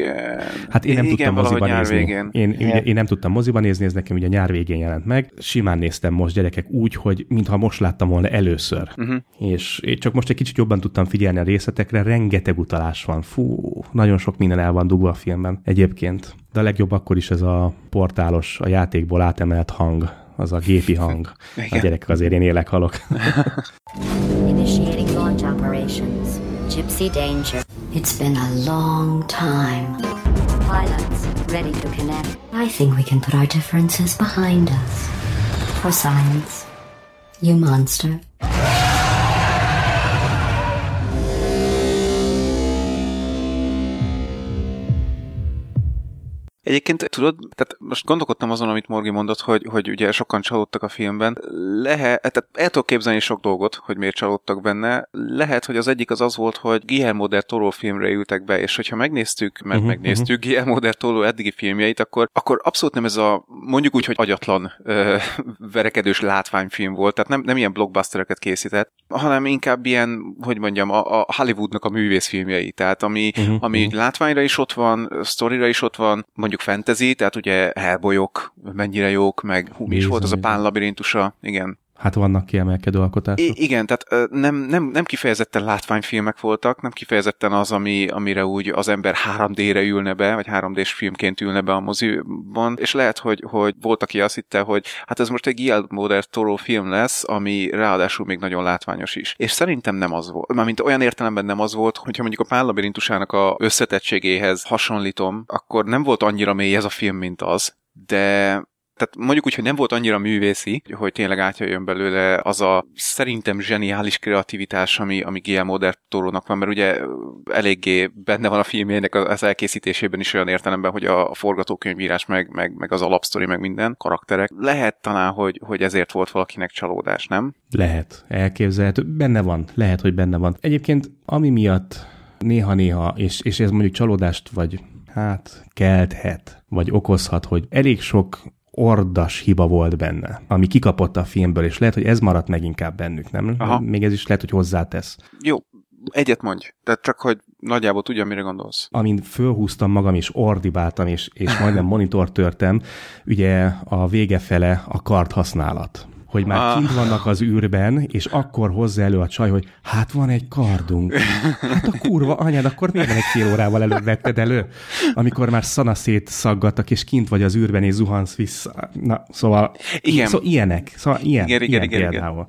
Hát én nem
Igen,
tudtam moziban nézni.
végén.
Én,
Igen.
ugye, én nem tudtam moziban nézni, ez nekem ugye nyár végén jelent meg. Simán néztem most gyerekek úgy, hogy mintha most láttam volna először. Uh-huh. És én csak most egy kicsit jobban tudtam figyelni a részletekre, rengeteg utalás van. Fú, nagyon sok minden el van dugva a filmben egyébként. De a legjobb akkor is ez a portálos, a játékból átemelt hang, az a gépi hang. A gyerekek azért én élek halok.
Initiating launch operations. Gypsy danger.
It's been a long time.
Pilots ready to connect.
I think we can put our differences behind us. For science. You monster.
Egyébként tudod, tehát most gondolkodtam azon, amit Morgi mondott, hogy, hogy ugye sokan csalódtak a filmben. Lehet, tehát el tudok képzelni sok dolgot, hogy miért csalódtak benne. Lehet, hogy az egyik az az volt, hogy Guillermo del Toro filmre ültek be, és hogyha megnéztük, mert uh-huh, megnéztük uh-huh. Guillermo del Toro eddigi filmjeit, akkor, akkor abszolút nem ez a, mondjuk úgy, hogy agyatlan ö, verekedős látványfilm volt, tehát nem, nem ilyen blockbustereket készített, hanem inkább ilyen, hogy mondjam, a, a Hollywoodnak a művészfilmjei, tehát ami, uh-huh, ami uh-huh. látványra is ott van, sztorira is ott van, mondjuk fantasy, tehát ugye Hellboyok mennyire jók, meg hú, mi is volt az a pán labirintusa, igen.
Hát vannak kiemelkedő alkotások.
I- igen, tehát nem, nem, nem kifejezetten látványfilmek voltak, nem kifejezetten az, ami, amire úgy az ember 3D-re ülne be, vagy 3D-s filmként ülne be a moziban, és lehet, hogy, hogy volt, aki azt hitte, hogy hát ez most egy Guillermo del Toro film lesz, ami ráadásul még nagyon látványos is. És szerintem nem az volt. Mármint olyan értelemben nem az volt, hogyha mondjuk a Pál labirintusának a összetettségéhez hasonlítom, akkor nem volt annyira mély ez a film, mint az, de tehát mondjuk úgy, hogy nem volt annyira művészi, hogy tényleg átjöjjön belőle az a szerintem zseniális kreativitás, ami, ami Guillermo del Toro-nak van, mert ugye eléggé benne van a filmjének az elkészítésében is olyan értelemben, hogy a, a forgatókönyvírás, meg, meg, meg az alapsztori, meg minden karakterek. Lehet talán, hogy, hogy ezért volt valakinek csalódás, nem?
Lehet, elképzelhető. Benne van, lehet, hogy benne van. Egyébként, ami miatt néha-néha, és, és ez mondjuk csalódást, vagy hát kelthet, vagy okozhat, hogy elég sok ordas hiba volt benne, ami kikapott a filmből, és lehet, hogy ez maradt meg inkább bennük, nem? Aha. Még ez is lehet, hogy hozzátesz.
Jó, egyet mondj, tehát csak, hogy nagyjából tudja, mire gondolsz.
Amin fölhúztam magam, és ordibáltam, és, és majdnem monitor törtem, ugye a vége fele a kart használat hogy már ah. kint vannak az űrben, és akkor hozza elő a csaj, hogy hát van egy kardunk. Hát a kurva anyád, akkor miért egy fél órával előbb vetted elő? Amikor már szanaszét szaggattak, és kint vagy az űrben, és zuhansz vissza. Na, szóval, igen. Szóval ilyenek. Szóval ilyen, igen, ilyen igen, például. Igen.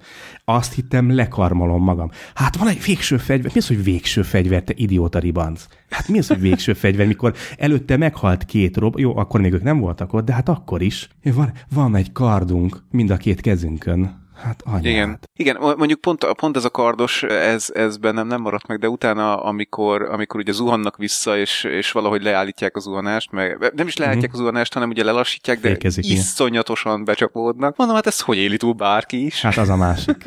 Azt hittem, lekarmolom magam. Hát van egy végső fegyver. Mi az, hogy végső fegyver, te idióta ribanc? Hát mi az, hogy végső fegyver, mikor előtte meghalt két rob... Jó, akkor még ők nem voltak ott, de hát akkor is. Van, van egy kardunk mind a két kezünkön. Hát anyád.
Igen. Igen, mondjuk pont, pont ez a kardos, ez, ez bennem nem maradt meg, de utána, amikor, amikor ugye zuhannak vissza, és, és valahogy leállítják a zuhanást, meg nem is leállítják uh-huh. a zuhanást, hanem ugye lelassítják, de Fékezik, iszonyatosan ilyen. becsapódnak. Mondom, hát ez hogy éli túl bárki is?
Hát az a másik.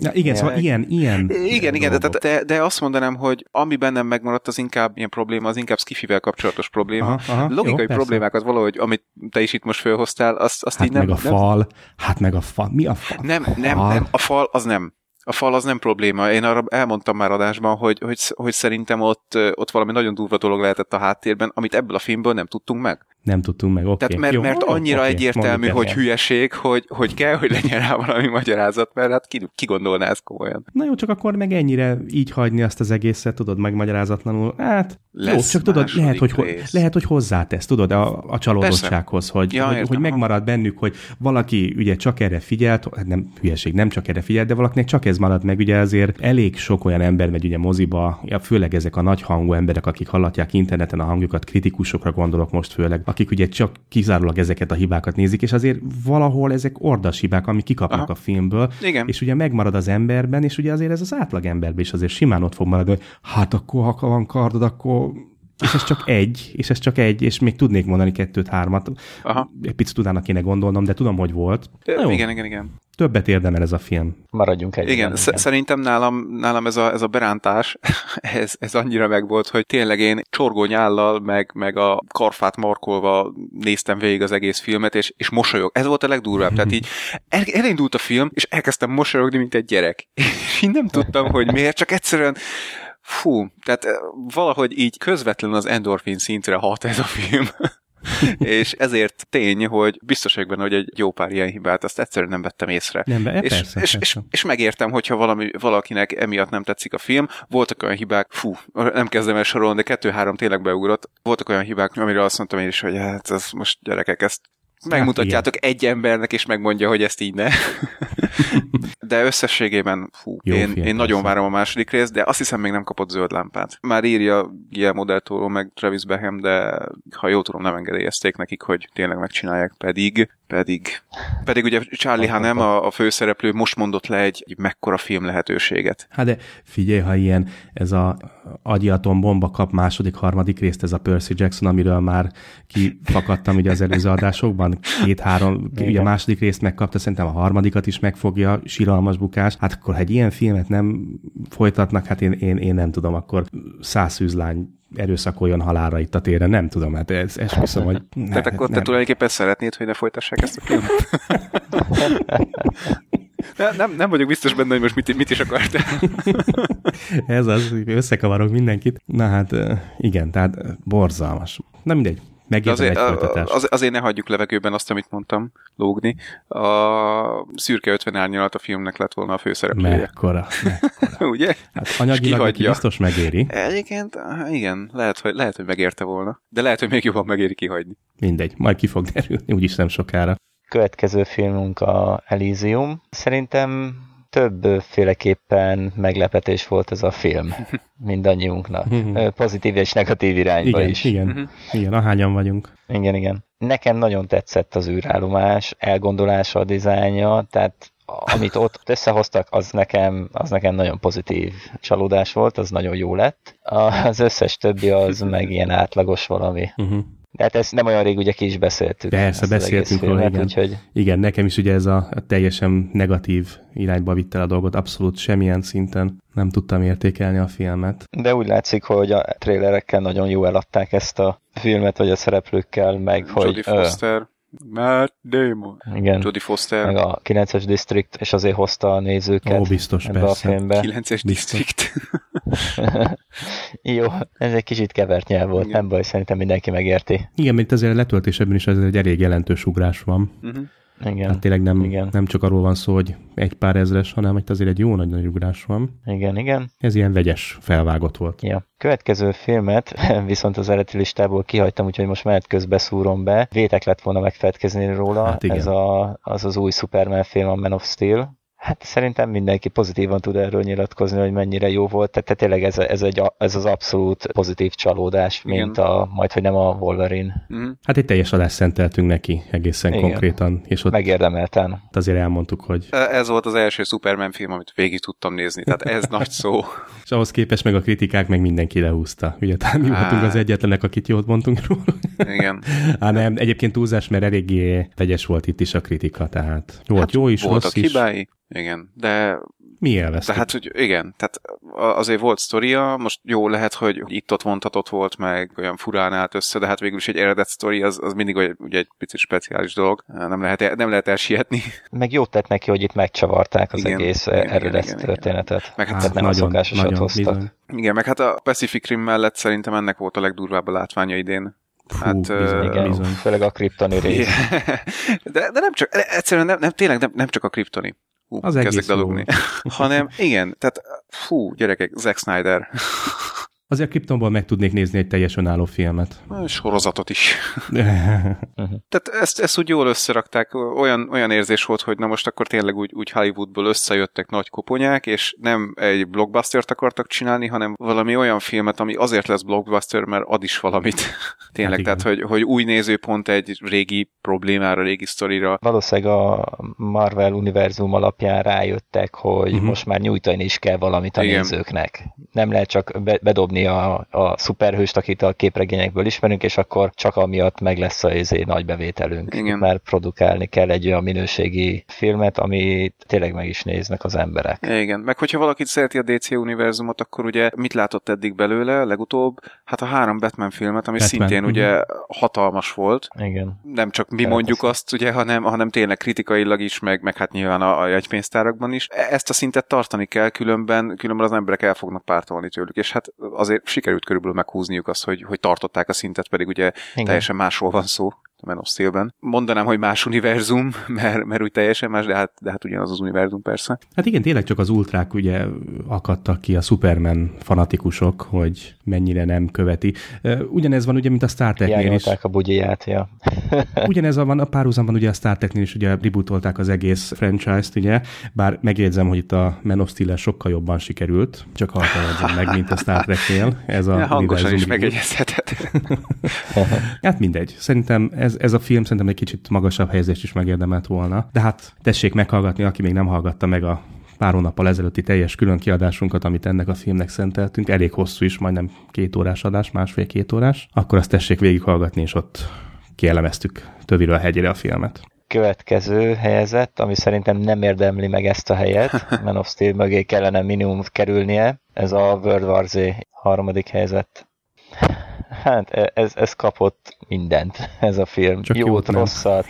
ja, igen, szóval ilyen, ilyen.
Igen, igen, de, de, de, azt mondanám, hogy ami bennem megmaradt, az inkább ilyen probléma, az inkább skifivel kapcsolatos probléma. Aha, aha, Logikai jó, problémákat valahogy, amit te is itt most felhoztál, azt, azt
hát
így
meg
nem...
a fal, nem... hát meg a fal, mi a fal?
Nem, nem, nem, a fal az nem. A fal az nem probléma. Én arra elmondtam már adásban, hogy, hogy, hogy szerintem ott, ott valami nagyon durva dolog lehetett a háttérben, amit ebből a filmből nem tudtunk meg.
Nem tudtunk meg, oké. Okay.
Tehát mert, Jó, mert annyira okay. egyértelmű, hogy hülyeség, hogy, hogy kell, hogy legyen rá valami magyarázat, mert hát ki, ki gondolná ezt komolyan.
Na jó, csak akkor meg ennyire így hagyni azt az egészet, tudod, meg magyarázatlanul. Hát, Lesz jó, csak tudod, lehet hogy, rész. lehet, hogy hozzátesz, tudod, a, a csalódottsághoz, hogy, ja, hogy, hogy megmarad bennük, hogy valaki ugye csak erre figyelt, hát nem hülyeség, nem csak erre figyelt, de valakinek csak ez marad meg, ugye azért elég sok olyan ember megy ugye moziba, ja, főleg ezek a nagy hangú emberek, akik hallatják interneten a hangjukat, kritikusokra gondolok most főleg, akik ugye csak kizárólag ezeket a hibákat nézik, és azért valahol ezek ordas hibák, ami kikapnak Aha. a filmből,
Igen.
és ugye megmarad az emberben, és ugye azért ez az átlag emberben is azért simán ott fog maradni, hogy hát akkor ha van kardod, akkor és ez csak egy, és ez csak egy, és még tudnék mondani kettőt, hármat. Aha. Egy picit utána kéne gondolnom, de tudom, hogy volt.
jó. Igen, igen, igen.
Többet érdemel ez a film.
Maradjunk egy.
Igen, sz- szerintem nálam, nálam ez, a, ez a berántás, ez, ez annyira megvolt, hogy tényleg én csorgó nyállal, meg, meg a karfát markolva néztem végig az egész filmet, és, és mosolyog. Ez volt a legdurvább. Tehát így el, elindult a film, és elkezdtem mosolyogni, mint egy gyerek. És én nem tudtam, hogy miért, csak egyszerűen Fú, tehát valahogy így közvetlenül az endorfin szintre hat ez a film. és ezért tény, hogy biztos vagyok benne, hogy egy jó pár ilyen hibát, azt egyszerűen nem vettem észre.
Nem, be,
és,
persze,
és,
persze.
És, és, megértem, hogyha valami, valakinek emiatt nem tetszik a film. Voltak olyan hibák, fú, nem kezdem el sorolni, de kettő-három tényleg beugrott. Voltak olyan hibák, amire azt mondtam én is, hogy hát ez most gyerekek, ezt megmutatjátok hát, egy embernek, és megmondja, hogy ezt így ne. de összességében, fú, Jó, én, én nagyon várom a második részt, de azt hiszem még nem kapott zöld lámpát. Már írja Guillermo del Toro, meg Travis Behem, de ha jól tudom, nem engedélyezték nekik, hogy tényleg megcsinálják, pedig, pedig, pedig ugye Charlie Hanem, a, a főszereplő most mondott le egy, egy mekkora film lehetőséget.
Hát de figyelj, ha ilyen, ez a agyatom bomba kap második, harmadik részt, ez a Percy Jackson, amiről már kifakadtam ugye az előző adásokban, két-három, ugye a második részt megkapta, szerintem a harmadikat is megfogja, síralmas bukás. Hát akkor, ha egy ilyen filmet nem folytatnak, hát én, én, én nem tudom, akkor száz szűzlány erőszakoljon halára itt a téren, nem tudom, hát ez esküszöm, hogy... Ne,
Tehát akkor te
nem.
tulajdonképpen szeretnéd, hogy ne folytassák ezt a filmet? Ne, nem, nem vagyok biztos benne, hogy most mit, mit is akartál.
Ez az, összekavarok mindenkit. Na hát igen, tehát borzalmas. Na mindegy,
De
megérdem egy
azért,
folytatás.
az, azért ne hagyjuk levegőben azt, amit mondtam, lógni. A szürke 50 árnyalat a filmnek lett volna a főszereplője.
Mekkora, mekkora.
Ugye?
Hát anyagilag biztos megéri.
Egyébként, igen, lehet hogy, lehet, hogy megérte volna. De lehet, hogy még jobban megéri kihagyni.
Mindegy, majd ki fog derülni, úgyis nem sokára.
Következő filmünk a Elysium. Szerintem többféleképpen meglepetés volt ez a film mindannyiunknak. Ö, Pozitív és negatív irányba
Igen,
is.
igen, igen, ahányan vagyunk.
Igen, igen. Nekem nagyon tetszett az űrállomás, elgondolása a dizájnja, tehát amit ott összehoztak, az nekem, az nekem nagyon pozitív csalódás volt, az nagyon jó lett. Az összes többi az meg ilyen átlagos valami.
Uh-huh.
De hát ezt nem olyan rég ugye ki is beszéltük.
Persze, beszéltünk róla,
filmet,
igen.
Úgyhogy
Igen, nekem is ugye ez a a teljesen negatív irányba vitt el a dolgot, abszolút semmilyen szinten nem tudtam értékelni a filmet.
De úgy látszik, hogy a trailerekkel nagyon jó eladták ezt a filmet, vagy a szereplőkkel, meg hogy...
Jodie Foster, Matt Damon.
Igen,
Jodie Foster,
meg a 9-es District, és azért hozta a nézőket
Ó, biztos,
ebbe
persze.
a filmbe.
9-es district.
jó, ez egy kicsit kevert nyelv volt,
Igen.
nem baj, szerintem mindenki megérti.
Igen, mert itt azért a letöltésebben is ez egy elég jelentős ugrás van.
Mhm.
Igen,
Hát tényleg nem,
Igen.
nem csak arról van szó, hogy egy pár ezres, hanem itt azért egy jó nagy, nagy ugrás van.
igen, igen.
Ez ilyen vegyes felvágott volt.
Ja. Következő filmet viszont az eredeti listából kihagytam, úgyhogy most menet közben szúrom be. Vétek lett volna megfelelkezni róla.
Hát igen.
Ez a, az az új Superman film, a Man of Steel. Hát szerintem mindenki pozitívan tud erről nyilatkozni, hogy mennyire jó volt. Tehát tényleg ez, ez, egy, ez az abszolút pozitív csalódás,
Igen.
mint a, majd, hogy nem a Wolverine.
Mhm.
Hát egy teljes adást szenteltünk neki egészen
Igen.
konkrétan, és ott
Megérdemelten.
azért elmondtuk, hogy
Ez volt az első Superman film, amit végig tudtam nézni, tehát ez nagy szó.
és ahhoz képest meg a kritikák meg mindenki lehúzta. Ugye talán mi voltunk az
Hát.
egyetlenek, akit jót mondtunk róla.
Igen.
Á, nem, egyébként túlzás, mert eléggé vegyes volt itt is a kritika, tehát volt hát jó is,
Voltak
rossz is.
Igen, de
Mi élveztük.
Tehát, hogy igen, tehát azért volt sztoria, most jó lehet, hogy itt-ott vontatott volt, meg olyan furán állt össze, de hát végül is egy eredet sztori, az, az mindig egy, ugye egy picit speciális dolog, nem lehet, nem lehet elsietni.
Meg jót tett neki, hogy itt megcsavarták az
Igen,
egész
igen,
eredet
igen, igen,
történetet.
Meg hát
Tehát nem a szokásosat hoztak.
bizony.
Igen, meg hát a Pacific Rim mellett szerintem ennek volt a legdurvább a látványa idén.
Fú,
Hát,
bizony,
Igen,
bizony.
főleg a kriptoni rész.
de, de nem csak, de egyszerűen nem, nem, tényleg nem, nem csak a kriptoni. Hú,
Az
kezdek dalogni. hanem igen, tehát fú, gyerekek, Zack Snyder.
Azért Kryptonból meg tudnék nézni egy teljes önálló filmet.
Sorozatot is. Tehát ezt, ezt úgy jól összerakták, olyan, olyan érzés volt, hogy na most akkor tényleg úgy, úgy Hollywoodból összejöttek nagy koponyák, és nem egy blockbustert akartak csinálni, hanem valami olyan filmet, ami azért lesz blockbuster, mert ad is valamit. tényleg,
Hát igen.
tehát hogy, hogy új nézőpont egy régi problémára, régi sztorira.
Valószínűleg a Marvel univerzum alapján rájöttek, hogy uh-huh. most már nyújtani is kell valamit a
Igen.
Nézőknek. Nem lehet csak be- bedobni a, a szuperhőst, akit a képregényekből ismerünk, és akkor csak amiatt meg lesz a izé, nagy bevételünk.
Igen.
Mert produkálni kell egy olyan minőségi filmet, amit tényleg meg is néznek az emberek.
Igen, meg hogyha valakit szereti a DC univerzumot, akkor ugye mit látott eddig belőle legutóbb? Hát a három Batman filmet, ami
Batman,
szintén
mhm.
ugye hatalmas volt.
Igen.
nem csak mi mondjuk azt, ugye, hanem, hanem tényleg kritikailag is, meg, meg hát nyilván a, a jegypénztárakban is. E- Ezt a szintet tartani kell, különben, különben az emberek el fognak pártolni tőlük, és hát azért sikerült körülbelül meghúzniuk azt, hogy, hogy tartották a szintet, pedig ugye
Igen.
teljesen másról van szó. A Man of Steel-ben. Mondanám, hogy más univerzum, mert, mert úgy teljesen más, de hát, de hát ugyanaz az univerzum persze.
Hát igen, tényleg csak az ultrák ugye akadtak ki, a Superman fanatikusok, hogy mennyire nem követi. Ugyanez van ugye, mint a Star Treknél is.
A bugyiját, ja.
Ugyanez van a párhuzamban ugye a Star Treknél is ugye rebootolták az egész franchise-t, ugye, bár megjegyzem, hogy itt a Man of steel sokkal jobban sikerült, csak halkan meg, mint a Star Treknél. Ez a
Ja, hangosan is megegyezheted.
Hát mindegy. Szerintem ez, ez a film szerintem egy kicsit magasabb helyezést is megérdemelt volna. De hát tessék meghallgatni, aki még nem hallgatta meg a pár hónappal ezelőtti teljes külön kiadásunkat, amit ennek a filmnek szenteltünk, elég hosszú is, majdnem két órás adás, másfél-két órás, akkor azt tessék végighallgatni, és ott kielemeztük töviről a hegyére a filmet.
Következő helyezett, ami szerintem nem érdemli meg ezt a helyet, Man of Steel mögé kellene minimum kerülnie, ez a World War Z harmadik helyzet. Hát e- ez, ez kapott mindent, ez a film.
Csak
jót,
jót nem.
rosszat.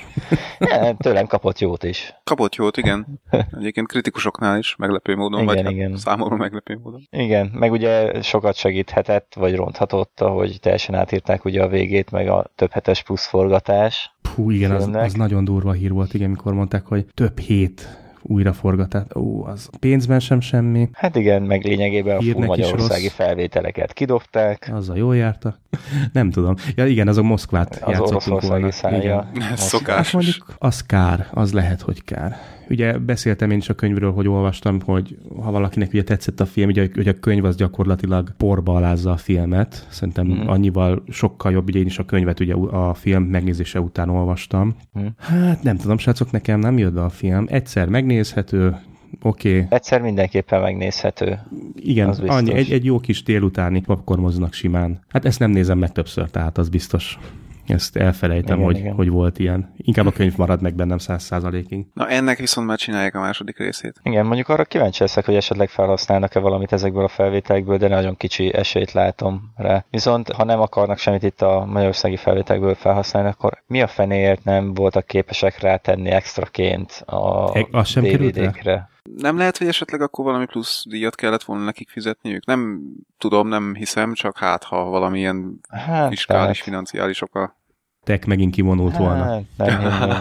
Ja, tőlem kapott jót is.
Kapott jót, igen. Egyébként kritikusoknál is meglepő módon,
Igen,
vagy hát
igen.
számomra meglepő módon.
Igen, meg ugye sokat segíthetett, vagy ronthatott, hogy teljesen átírták ugye a végét, meg a több hetes plusz forgatás.
Hú, igen, az, az nagyon durva hír volt, igen, mikor mondták, hogy több hét újraforgatás. Ó, az pénzben sem semmi,
Hát igen, meg lényegében a
is
magyarországi
rossz.
felvételeket kidobták.
azzal jól jártak. Nem tudom. Ja igen, azok Moszkvát
Az
játszottunk volna.
szállja.
Igen.
Most-
Hát mondjuk az kár, az lehet, hogy kár. Ugye beszéltem én is a könyvről, hogy olvastam, hogy ha valakinek ugye tetszett a film, ugye, hogy a könyv az gyakorlatilag porba alázza a filmet. Szerintem mm. annyival sokkal jobb, ugye én is a könyvet ugye a film megnézése után olvastam.
Mhm.
Hát nem tudom, srácok, nekem nem jött be a film. Egyszer megnézhető, oké, okay.
Egyszer mindenképpen megnézhető.
igen,
Az
annyi, egy, egy jó kis délutáni popcormoznak simán. Hát ezt nem nézem meg többször, tehát az biztos. Ezt elfelejtem,
Igen,
hogy,
igen.
hogy volt ilyen. Inkább a könyv marad meg bennem száz százalékig.
Na ennek viszont már csinálják a második részét.
Igen, mondjuk arra kíváncsi leszek, hogy esetleg felhasználnak-e valamit ezekből a felvételekből, de nagyon kicsi esélyt látom rá. Viszont ha nem akarnak semmit itt a magyarországi felvételekből felhasználni, akkor mi a fenéért nem voltak képesek rátenni extraként a
E- az sem?
DVD-kre?
Nem lehet, hogy esetleg akkor valami plusz díjat kellett volna nekik fizetniük? Nem tudom, nem hiszem, csak hát ha valamilyen
Hát,
fiskális,
tehát-
financiális oka.
Tek megint kivonult volna.
Hát, nem hinném.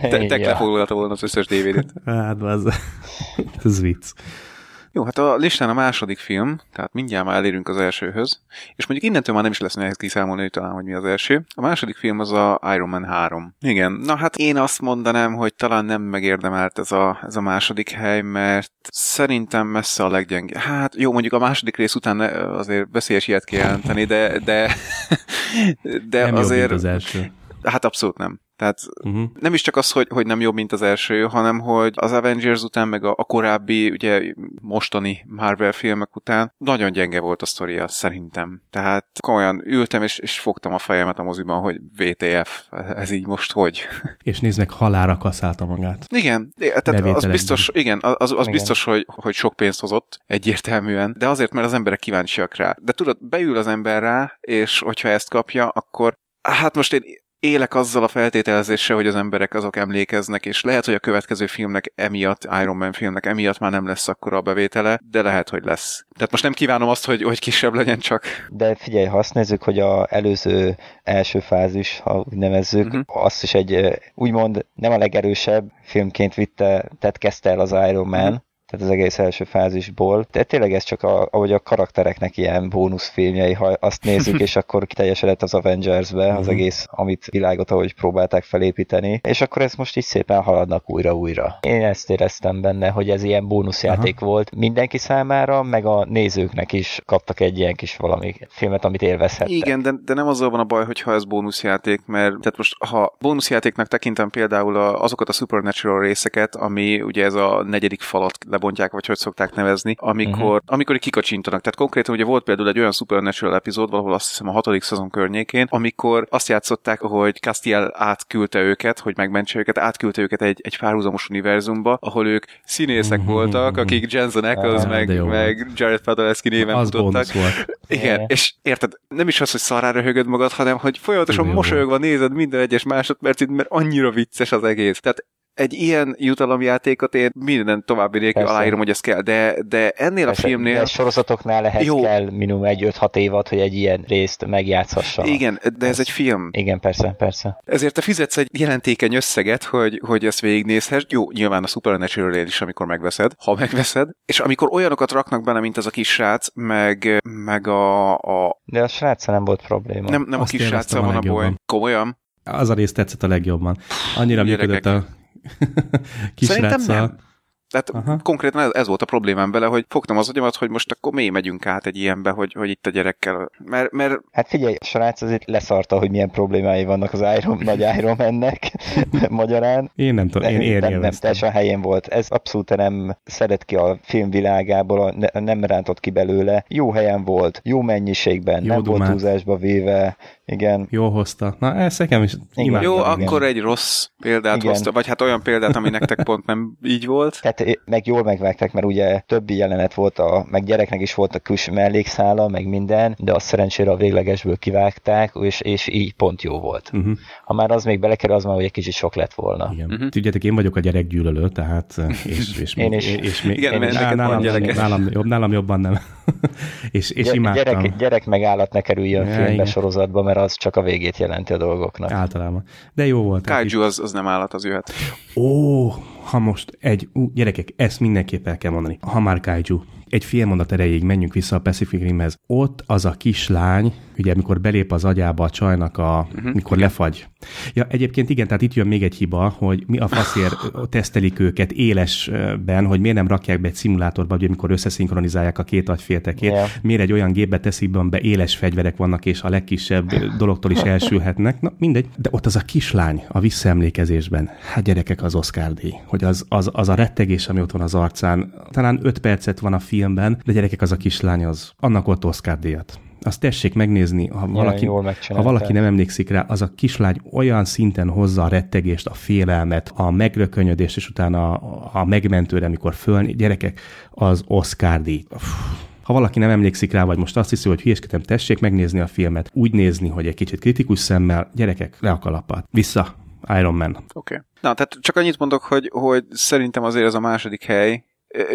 Te, te
Ja.
lefoglalta volna az összes DVD-t.
Hát, az, ez vicc.
Jó, hát a listán a második film, tehát mindjárt már elérünk az elsőhöz, és mondjuk innentől már nem is lesz nehéz kiszámolni, hogy talán, hogy mi az első. A második film az a Iron Man 3. Igen, na hát én azt mondanám, hogy talán nem megérdemelt ez a, ez a második hely, mert szerintem messze a leggyenge. Hát jó, mondjuk a második rész után ne- azért veszélyes ilyet kijelenteni, de, de, de
nem jobb,
azért,
mint az első.
hát abszolút nem. Tehát
Uh-huh.
nem is csak az, hogy, hogy nem jobb, mint az első, hanem hogy az Avengers után, meg a, a korábbi, ugye mostani Marvel filmek után nagyon gyenge volt a sztoria, szerintem. Tehát komolyan ültem, és, és fogtam a fejemet a moziban, hogy VTF, ez így most hogy?
És nézd meg, halára kaszálta magát.
Igen, tehát az biztos, igen, az, az
Igen.
biztos, hogy, hogy sok pénzt hozott egyértelműen, de azért, mert az emberek kíváncsiak rá. De tudod, beül az ember rá, és hogyha ezt kapja, akkor hát most én élek azzal a feltételezéssel, hogy az emberek azok emlékeznek, és lehet, hogy a következő filmnek emiatt, Iron Man filmnek emiatt már nem lesz akkora a bevétele, de lehet, hogy lesz. Tehát most nem kívánom azt, hogy, hogy kisebb legyen csak.
De figyelj, ha azt nézzük, hogy a előző első fázis, ha úgy nevezzük, uh-huh. azt is egy úgymond nem a legerősebb filmként vitte, tehát kezdte el az Iron Man, uh-huh. Tehát az egész első fázisból. De tényleg ez csak a, ahogy a karaktereknek ilyen bónuszfilmjei, ha azt nézzük, és akkor kiteljesedett az Avengers-be az
Mhm.
egész, amit világot, ahogy próbálták felépíteni, és akkor ez most így szépen haladnak újra-újra. Én ezt éreztem benne, hogy ez ilyen bónuszjáték volt mindenki számára, meg a nézőknek is kaptak egy ilyen kis valami filmet, amit élvezhettek.
Igen, de, de nem azzal van a baj, hogyha ez bónuszjáték, mert tehát most ha bónuszjátéknak tekintem például a, azokat a Supernatural részeket, ami ugye ez a negyedik falat lebontják, vagy hogy szokták nevezni, amikor, uh-huh. amikor kikacsintanak. Tehát konkrétan ugye volt például egy olyan Supernatural epizód, valahol azt hiszem a hatodik szezon környékén, amikor azt játszották, hogy Castiel átküldte őket, hogy megmentse őket, átküldte őket egy, egy párhuzamos univerzumba, ahol ők színészek voltak, akik Jensen Ackles,
Ah, de
meg, meg Jared Padalecki néven
Az volt.
Igen, és érted, nem is az, hogy szarára röhögöd magad, hanem hogy folyamatosan mosolyogva nézed minden egyes másodpercig, mert annyira vicces az egész. Tehát egy ilyen jutalomjátékot én minden további nélkül
Persze.
aláírom, hogy ez kell, de, de ennél
Persze,
a filmnél...
De sorozatoknál ehhez
Jó.
Kell minimum egy 5-6 évad, hogy egy ilyen részt megjátszhassanak.
Igen, de ez egy film.
Igen, persze, persze.
Ezért te fizetsz egy jelentékeny összeget, hogy, hogy ezt végignézhess. Jó, nyilván a supernatural is, amikor megveszed, ha megveszed. És amikor olyanokat raknak benne, mint ez a kis srác, meg, meg a, a
De a sráccal nem volt probléma.
nem, nem a
Azt
kis
élveztem
sráccal
a
van a baj.
legjobban.
Komolyan?
Az a rész tetszett a legjobban. Annyira
Gyerekek.
működött a kis
Szerintem
sráccal.
nem. Tehát Aha. konkrétan ez, ez volt a problémám vele, hogy fogtam az agyamat, hogy most akkor mi megyünk át egy ilyenbe, hogy, hogy itt a gyerekkel. Mert, mert...
Hát figyelj, srác azért leszarta, hogy milyen problémái vannak az Iron, nagy Iron mennek magyarán.
Én nem tudom, én, én
nem, nem, teljesen helyén volt. Ez abszolút nem szeret ki a filmvilágából, ne, nem rántott ki belőle. Jó helyen volt, jó mennyiségben, jó nem dumát. volt túlzásba véve, igen.
Jó hozta. Na, ez nekem is
igen. Jó, igen. akkor egy rossz példát igen. hozta, vagy hát olyan példát, ami nektek pont nem így volt.
Tehát meg jól megvágták, mert ugye többi jelenet volt, a, meg gyereknek is volt a külső mellékszála, meg minden, de azt szerencsére a véglegesből kivágták, és, és így pont jó volt. Uh-huh. Ha már az még belekerül, az már hogy egy kicsit sok lett volna.
Igen. Uh-huh. Tudjátok, én vagyok a gyerekgyűlölő, tehát és, és
én is. És,
és még, Igen, én nálam, nálam, nálam, jobb, nálam jobban nem. és, és imádtam.
Gyerek, gyerek megállat ne kerüljön ja, filmbe, igen. sorozatba, mert az csak a végét jelenti a dolgoknak.
Általában. De jó volt.
Kaiju az, az nem állat, az jöhet.
Ó, ha most egy, ú, gyerekek, ezt mindenképp el kell mondani. Ha már kaiju, egy fél mondat erejéig menjünk vissza a Pacific Rimhez. Ott az a kislány, ugye amikor belép az agyába a csajnak, a, uh-huh. mikor lefagy. Ja, egyébként igen, tehát itt jön még egy hiba, hogy mi a faszért tesztelik őket élesben, hogy miért nem rakják be egy szimulátorba, hogy amikor összeszinkronizálják a két agyféltekét, yeah. miért egy olyan gépbe teszik be, be éles fegyverek vannak, és a legkisebb dologtól is elsülhetnek. Na, mindegy. De ott az a kislány a visszaemlékezésben, hát gyerekek az Oscar díj, hogy az, az, az a rettegés, ami ott van az arcán, talán öt percet van a filmben, de gyerekek az a kislány, az annak ott Oscar díjat azt tessék megnézni, ha valaki, ha valaki nem emlékszik rá, az a kislány olyan szinten hozza a rettegést, a félelmet, a megrökönyödést, és utána a, a megmentőre, amikor föl, gyerekek, az Oscar díj. Ha valaki nem emlékszik rá, vagy most azt hiszi, hogy hülyeskedem, tessék megnézni a filmet, úgy nézni, hogy egy kicsit kritikus szemmel, gyerekek, le a kalapát. Vissza, Iron Man. Oké.
Okay. Na, tehát csak annyit mondok, hogy, hogy szerintem azért ez a második hely,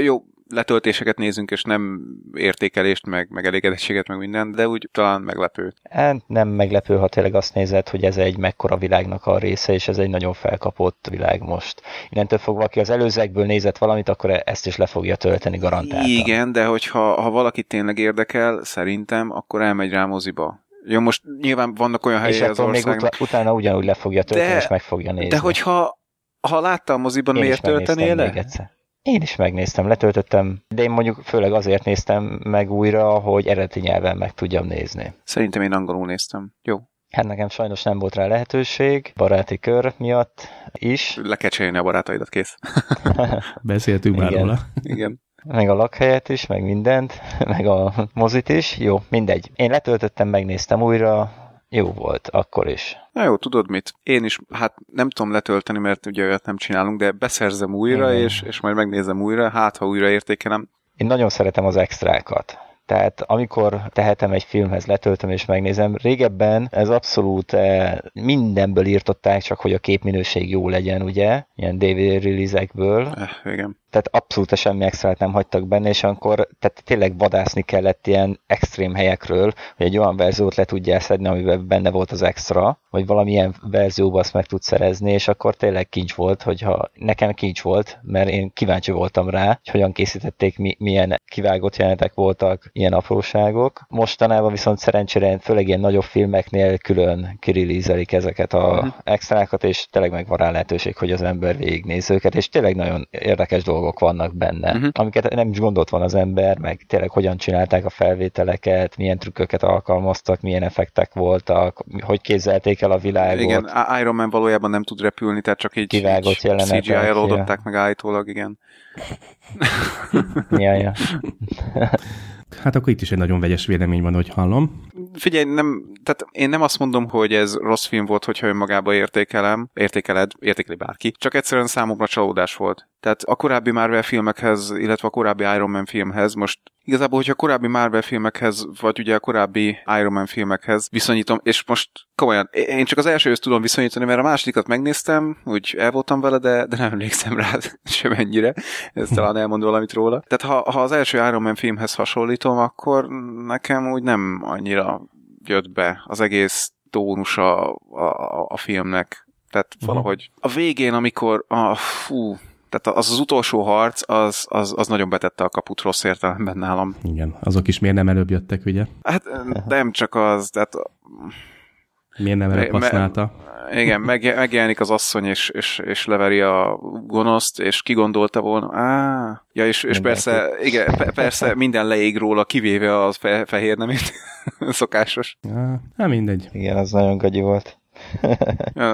jó, letöltéseket nézünk, és nem értékelést, meg, meg elégedettséget, meg minden, de úgy talán meglepő.
Hát nem meglepő, ha tényleg azt nézed, hogy ez egy mekkora világnak a része, és ez egy nagyon felkapott világ most. Innentől fogva, aki az előzekből nézett valamit, akkor ezt is le fogja tölteni garantáltan.
Igen, de hogyha ha valaki tényleg érdekel, szerintem, akkor elmegy rá moziba. Jó, most nyilván vannak olyan helyek az országnak.
még ut- utána ugyanúgy le fogja tölteni, de, és meg fogja nézni.
De hogyha ha látta a moziban, Én miért töltenél le?
Egyszer. Én is megnéztem, letöltöttem, de én mondjuk főleg azért néztem meg újra, hogy eredeti nyelven meg tudjam nézni.
Szerintem én angolul néztem. Jó.
Hát nekem sajnos nem volt rá lehetőség, baráti kör miatt is.
Le kell cserélni a barátaidat, kész.
Beszéltünk már róla.
Igen.
Meg a lakhelyet is, meg mindent, meg a mozit is. Jó, mindegy. Én letöltöttem, megnéztem újra, jó volt, akkor is.
Na jó, tudod mit? Én is, hát nem tudom letölteni, mert ugye olyat nem csinálunk, de beszerzem újra, és, és majd megnézem újra, hát ha újra értékelem.
Én nagyon szeretem az extrákat. Tehát amikor tehetem egy filmhez, letöltöm és megnézem, régebben ez abszolút eh, mindenből írtották, csak hogy a képminőség jó legyen, ugye? Ilyen DVD release-ekből.
Eh, igen
tehát abszolút semmi extrát nem hagytak benne, és akkor tehát tényleg vadászni kellett ilyen extrém helyekről, hogy egy olyan verziót le tudjál szedni, amiben benne volt az extra, vagy valamilyen verzióba azt meg tudsz szerezni, és akkor tényleg kincs volt, hogyha nekem kincs volt, mert én kíváncsi voltam rá, hogy hogyan készítették, mi, milyen kivágott jelenetek voltak, ilyen apróságok. Mostanában viszont szerencsére főleg ilyen nagyobb filmeknél külön kirilízelik ezeket a uh-huh. extrákat, és tényleg megvan rá lehetőség, hogy az ember végignéz őket, és tényleg nagyon érdekes dolgok dolgok vannak benne, uh-huh. amiket nem is gondolt van az ember, meg tényleg hogyan csinálták a felvételeket, milyen trükköket alkalmaztak, milyen effektek voltak, hogy kézzelték el a világot.
Igen, Iron Man valójában nem tud repülni, tehát csak így, így CGI-jal oldották meg állítólag, igen.
ja, ja.
Hát akkor itt is egy nagyon vegyes vélemény van, hogy hallom.
Figyelj, nem, tehát én nem azt mondom, hogy ez rossz film volt, hogyha önmagába értékelem, értékeled, értékeli bárki, csak egyszerűen számomra csalódás volt. Tehát a korábbi Marvel filmekhez, illetve a korábbi Iron Man filmhez most Igazából, hogyha a korábbi Marvel filmekhez, vagy ugye a korábbi Iron Man filmekhez viszonyítom, és most komolyan, én csak az elsőhöz tudom viszonyítani, mert a másodikat megnéztem, úgy el voltam vele, de, de nem emlékszem rá semennyire. Ez talán elmond valamit róla. Tehát ha, ha az első Iron Man filmhez hasonlítom, akkor nekem úgy nem annyira jött be az egész tónusa a, a, a filmnek. Tehát uh-huh. valahogy a végén, amikor a, fú, tehát az az utolsó harc, az, az, az nagyon betette a kaput rossz értelemben nálam.
Igen, azok is miért nem előbb jöttek, ugye?
Hát nem csak az, tehát
Miért nem erre
Me-
használta?
Igen, meg, megjelenik az asszony, és, és, és leveri a gonoszt, és ki gondolta volna, á, ja, és, és persze, igen, pe- persze minden leég róla, kivéve az fe, fehér nemét, szokásos.
Ja, hát mindegy.
Igen, az nagyon gagyi volt.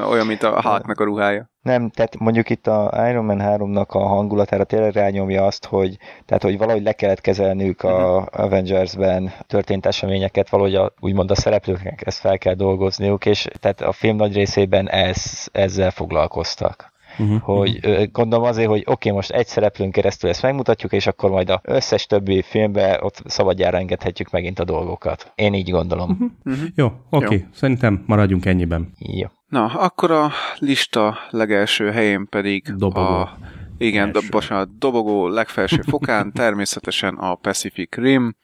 Olyan, mint a Hulknak a ruhája.
Nem, tehát mondjuk itt a Iron Man 3-nak a hangulatára tényleg rányomja azt, hogy, tehát, hogy valahogy le kellett kezelniük a Avengers-ben történt eseményeket, valahogy a, úgymond a szereplőknek ezt fel kell dolgozniuk, és tehát a film nagy részében ez, ezzel foglalkoztak.
Uh-huh.
Hogy ö, gondolom azért, hogy oké, okay, most egy szereplőn keresztül ezt megmutatjuk, és akkor majd az összes többi filmbe ott szabadjára engedhetjük megint a dolgokat. Én így gondolom. Uh-huh.
Jó, oké. Okay. Szerintem maradjunk ennyiben.
Jó.
Na, akkor a lista legelső helyén pedig
Dobogó.
a igen, do,
Első.
bocsánat, dobogó legfelső fokán természetesen a Pacific Rim.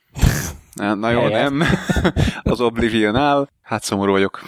Na, jó, nem. Az Oblivion áll. Hát szomorú vagyok.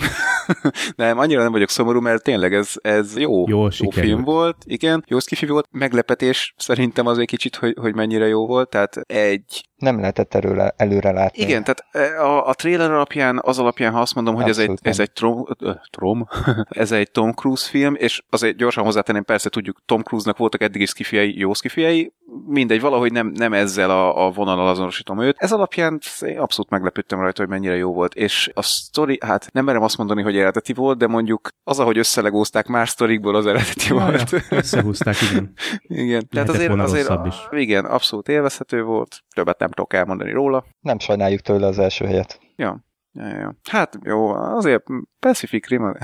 nem, annyira nem vagyok szomorú, mert tényleg ez, ez jó, jó
sikerült.
film volt. Igen, jó skifi volt. Meglepetés szerintem az egy kicsit, hogy, hogy mennyire jó volt. Tehát egy
Nem lehetett előre, előre látni.
igen, tehát e, a, a trailer alapján, az alapján, ha azt mondom, hogy ez egy,
Abszolút
ez egy Trom, ö, Trom, ez egy Tom Cruise film, és azért gyorsan hozzátenném, persze tudjuk, Tom Cruise-nak voltak eddig is skifiai, jó skifiai, mindegy, valahogy nem, nem ezzel a, a vonalal azonosítom őt. Ez alapján én abszolút meglepődtem rajta, hogy mennyire jó volt. És a sztori, hát nem merem azt mondani, hogy eredeti volt, de mondjuk az, ahogy összelegózták más sztorikból, az eredeti
Ja,
volt.
ja, összehúzták, igen.
igen, tehát
Lehetett
azért,
volna
azért
is.
igen, abszolút élvezhető volt, többet nem tudok elmondani róla.
Nem sajnáljuk tőle az első helyet.
Ja. Ja, ja, ja. Hát jó, azért Pacific Rim,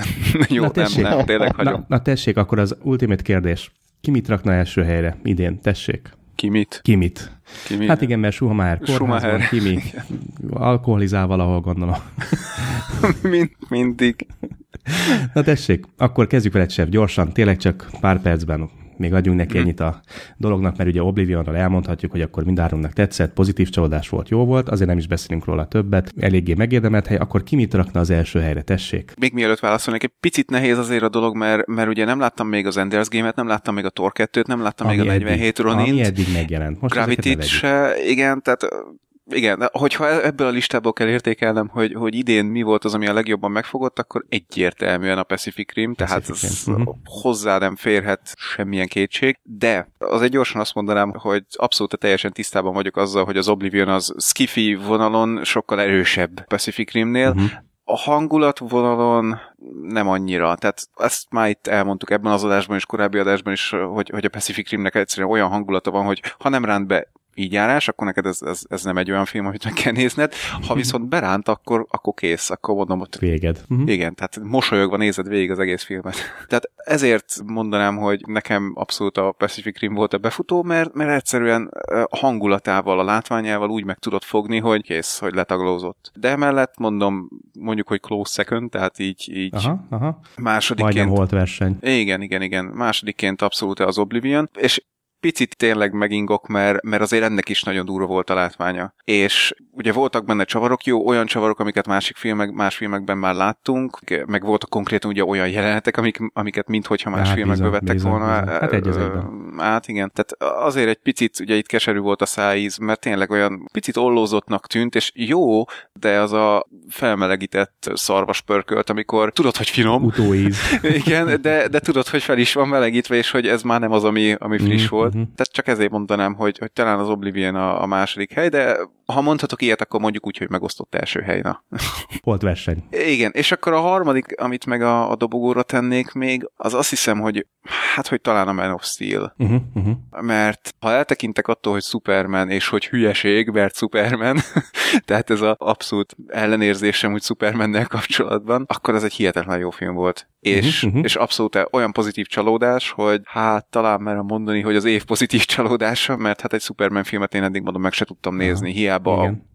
jó,
Na,
nem,
tessék.
nem, tényleg hagyom.
Na, na tessék, akkor az ultimate kérdés. Ki mit rakna első helyre idén? Tessék.
Ki mit?
Ki mit?
Ki mit?
Hát igen, mert Schumacher kórházban,
Schumacher.
ki mi? Alkoholizál valahol, gondolom.
Mind, mindig.
Na tessék, akkor kezdjük veled, chef, gyorsan, tényleg csak pár percben még adjunk neki ennyit a dolognak, mert ugye Oblivionnal elmondhatjuk, hogy akkor mindáromnak tetszett, pozitív csalódás volt, jó volt, azért nem is beszélünk róla többet, eléggé megérdemelt hely, akkor ki mit rakna az első helyre, tessék?
Még mielőtt válaszolnék, egy picit nehéz azért a dolog, mert, mert ugye nem láttam még az Enders Game-et, nem láttam még a Thor 2-t, nem láttam még a 47
eddig, ami eddig megjelent. Most
Gravity-t se, igen, tehát igen, hogyha ebből a listából kell értékelnem, hogy, hogy idén mi volt az, ami a legjobban megfogott, akkor egyértelműen a Pacific Rim, tehát
Pacific
ez
Rim, mhm.
hozzá nem férhet semmilyen kétség, de azért gyorsan azt mondanám, hogy abszolút teljesen tisztában vagyok azzal, hogy az Oblivion az skifi vonalon sokkal erősebb Pacific Rimnél,
Mhm.
a hangulat vonalon nem annyira. Tehát ezt már itt elmondtuk ebben az adásban és korábbi adásban is, hogy, hogy a Pacific Rimnek egyszerűen olyan hangulata van, hogy ha nem ránt be így járás, akkor neked ez, ez, ez nem egy olyan film, amit meg kell nézned. Ha viszont beránt, akkor, akkor kész, akkor mondom, hogy
Véged. Mhm.
igen, tehát mosolyogva nézed végig az egész filmet. Tehát ezért mondanám, hogy nekem abszolút a Pacific Rim volt a befutó, mert, mert egyszerűen a hangulatával, a látványával úgy meg tudod fogni, hogy kész, hogy letaglózott. De emellett mondom, mondjuk, hogy close second, tehát így, így
Aha, aha.
másodikként.
Majdnem volt verseny.
Igen, igen, igen. Másodikként abszolút az Oblivion, és picit tényleg megingok, mert, mert azért ennek is nagyon durva volt a látványa. És ugye voltak benne csavarok, jó, olyan csavarok, amiket másik filmek, más filmekben már láttunk, meg voltak konkrétan ugye olyan jelenetek, amik, amiket minthogyha más
Hát,
filmekbe vettek
bizony,
volna.
bizony. Hát egy.
Hát igen, tehát azért egy picit, ugye itt keserű volt a szájíz, mert tényleg olyan picit ollózottnak tűnt, és jó, de az a felmelegített szarvas pörkölt, amikor tudod, hogy finom,
Utóíz.
igen, de, de tudod, hogy fel is van melegítve, és hogy ez már nem az, ami, ami friss
Mhm,
volt.
Mhm.
Tehát csak ezért mondanám, hogy, hogy talán az Oblivion a, a második hely, de ha mondhatok ilyet, akkor mondjuk úgy, hogy megosztott első hely. Na.
Volt verseny.
Igen, és akkor a harmadik, amit meg a, a dobogóra tennék még, az azt hiszem, hogy hát, hogy talán a Man of Steel.
Uh-huh, uh-huh.
Mert ha eltekintek attól, hogy Superman, és hogy hülyeség, mert Superman, tehát ez az abszolút ellenérzésem úgy Supermannel kapcsolatban, akkor ez egy hihetetlen jó film volt. És,
Mhm, mhm.
és abszolút olyan pozitív csalódás, hogy hát talán merem mondani, hogy az év pozitív csalódása, mert hát egy Superman filmet én eddig mondom meg se tudtam nézni, hiába
igen.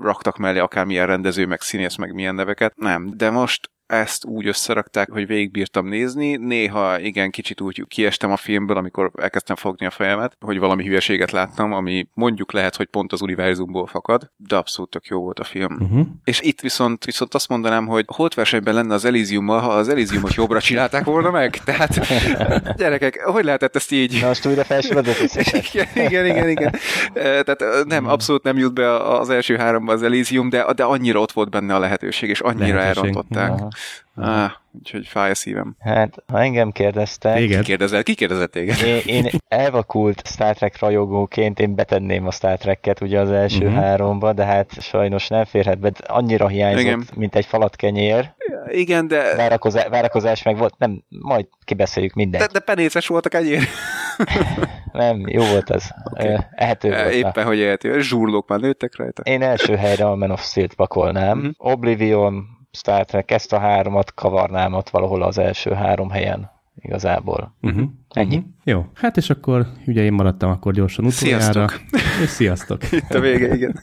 raktak mellé akármilyen rendező, meg színész, meg milyen neveket. Nem, de most ezt úgy összerakták, hogy végigbírtam nézni. Néha igen, kicsit úgy kiestem a filmből, amikor elkezdtem fogni a fejemet, hogy valami hülyeséget láttam, ami mondjuk lehet, hogy pont az univerzumból fakad, de abszolút tök jó volt a film.
Uh-huh.
És itt viszont, viszont azt mondanám, hogy holtversenyben lenne az Elysiummal, ha az Elysiumot jobbra csinálták volna meg. Tehát, gyerekek, hogy lehetett ezt így?
Na most újra összeset?
igen, igen, igen, igen. Eh, Tehát eh, nem, abszolút nem jut be az első háromba az Elysium, de, de annyira ott volt benne a lehetőség, és annyira
Lehetőség.
elrontották.
Aha.
Ah, úgyhogy fáj a szívem.
Hát, ha engem kérdeztek,
Téged?
Kérdezel, ki kérdezett téged?
én, én elvakult Star Trek rajongóként én betenném a Star Trek-et ugye az első uh-huh. háromba, de hát sajnos nem férhet be, annyira hiányzott,
Igen.
Mint egy falat kenyér.
Igen, de,
Várakozás, várakozás meg volt, nem, majd kibeszéljük mindent.
de, de penéces voltak ennyire.
Nem, jó volt az. Okay. Ehető volt. na.
Éppen, hogy érti. Zsúrlók már nőttek rajta.
Én első helyre a Man of Steel-t pakolnám.
Mhm.
Uh-huh. Oblivion, Star Trek, ezt a háromat kavarnám ott valahol az első három helyen igazából.
Uh-huh.
Ennyi.
Uh-huh. Jó, hát és akkor ugye én maradtam akkor gyorsan utoljára.
Sziasztok.
És sziasztok.
Itt a vége, igen.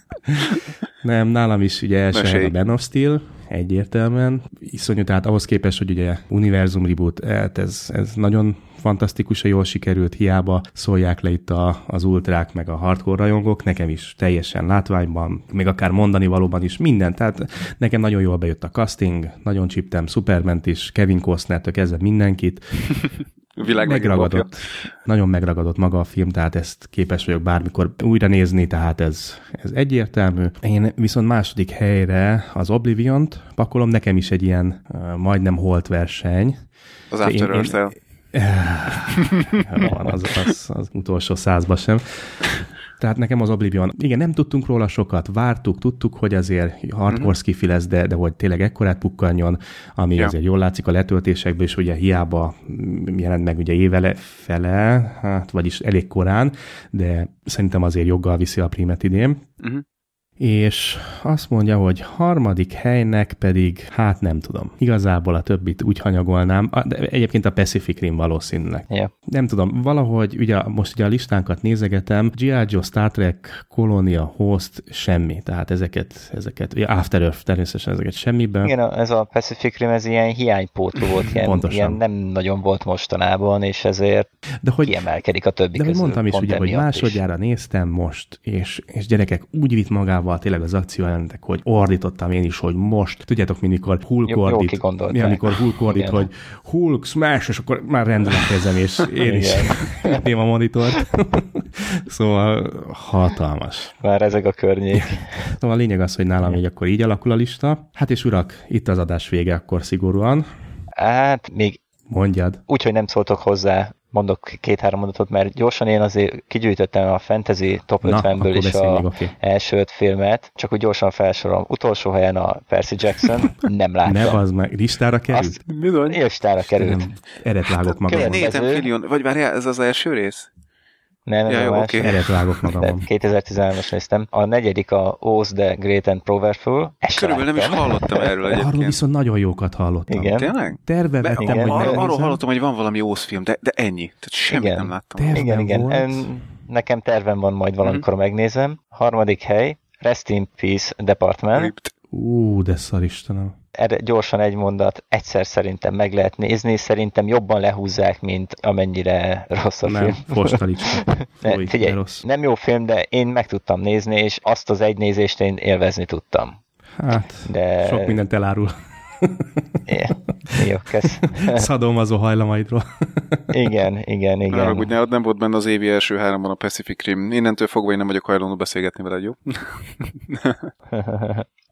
Nem, nálam is ugye első
Mesélj.
helyen a Man of Steel, egyértelműen. Iszonyú, tehát ahhoz képest, hogy ugye univerzum reboot, hát ez, ez nagyon fantasztikusan jól sikerült, hiába szólják le itt a, az ultrák, meg a hardcore rajongók, nekem is teljesen látványban, még akár mondani valóban is minden, tehát nekem nagyon jól bejött a casting, nagyon csíptem Superment is, Kevin Costner-től kezdve mindenkit,
világ
megragadott, nagyon megragadott maga a film, tehát ezt képes vagyok bármikor újra nézni, tehát ez, ez egyértelmű. Én viszont második helyre az Oblivion-t pakolom, nekem is egy ilyen uh, majdnem holt verseny.
Az After
Én- én-. Van, az, az, az utolsó százba sem. Tehát nekem az Oblivion, igen, nem tudtunk róla sokat, vártuk, tudtuk, hogy azért hardcore mm-hmm. skifi lesz, de, de hogy tényleg ekkorát pukkanjon, ami
Ja.
azért jól látszik a letöltésekből, és ugye hiába jelent meg ugye évele fele, hát vagyis elég korán, de szerintem azért joggal viszi a primet idén.
Mhm.
És azt mondja, hogy harmadik helynek pedig, hát nem tudom. Igazából a többit úgy hanyagolnám, de egyébként a Pacific Rim valószínűleg
Ja.
nem tudom, valahogy ugye most ugye a listánkat nézegetem, G.I. Joe, Star Trek, Colonia, Host, semmi. Tehát ezeket, ezeket, ja, After Earth természetesen ezeket semmiben.
Igen, ez a Pacific Rim, ez ilyen hiánypótló volt, ilyen,
Pontosan.
ilyen nem nagyon volt mostanában, és ezért
De hogy,
kiemelkedik a többi
de
közül.
mondtam is, ugye, hogy
emiatt is.
másodjára néztem most, és, és gyerekek úgy vitt magával tényleg az akciójelentek, hogy ordítottam én is, hogy most, tudjátok, mikor Hulk
Jó-
ordít,
kigondolták.
mi, amikor Hulk ordít,
Igen.
hogy Hulk smash, és akkor már rendben kezem, és én is
Igen.
a monitort. szóval hatalmas.
Már ezek a környék.
Szóval a lényeg az, hogy nálam így akkor így alakul a lista. Hát és urak, itt az adás vége akkor szigorúan.
Hát még
Mondjad.
úgy, hogy nem szóltok hozzá, mondok két-három mondatot, mert gyorsan én azért kigyűjtöttem a fantasy top
Na,
50-ből
akkor
is a
oké.
első öt filmet, csak úgy gyorsan felsorolom. Utolsó helyen a Percy Jackson, nem láttam.
Ne az meg, listára került?
Azt
Bizony.
listára került.
Nem, vágok magamon.
következő-
Nathan Fillion, vagy várjál, ez az első rész?
Nem, nem,
Ja, jó,
jó,
oké.
Eret vágok magamon.
2013-as néztem. A negyedik a Oz the Great and Powerful. Ezt
Körülbelül nem is hallottam erről
Arról
egyébként.
viszont nagyon jókat hallottam.
Igen.
Tényleg?
Terve vettem,
Igen,
hogy
ar- arról hallottam, hogy van valami Ósz film, de, de ennyi. Tehát semmit
Igen.
nem láttam.
Terve
Igen, igen.
volt.
En, nekem tervem van majd valamikor
Mhm.
megnézem. Harmadik hely, Rest in Peace Department.
Ript.
Ú, de szar Istenem.
Erre gyorsan egy mondat, egyszer szerintem meg lehet nézni, szerintem jobban lehúzzák, mint amennyire rossz a
Nem,
film.
fostalicska.
Ne, figyelj,
rossz.
nem jó film, de én meg tudtam nézni, és azt az egy nézést én élvezni tudtam.
Hát,
De...
sok mindent elárul.
É, jó, kösz.
Szadomazó hajlamaidról.
Igen, igen, igen.
haragudj, nálad nem volt benne az évi első háromban a Pacific Rim. Innentől fogva én nem vagyok hajlandó beszélgetni veled, jó?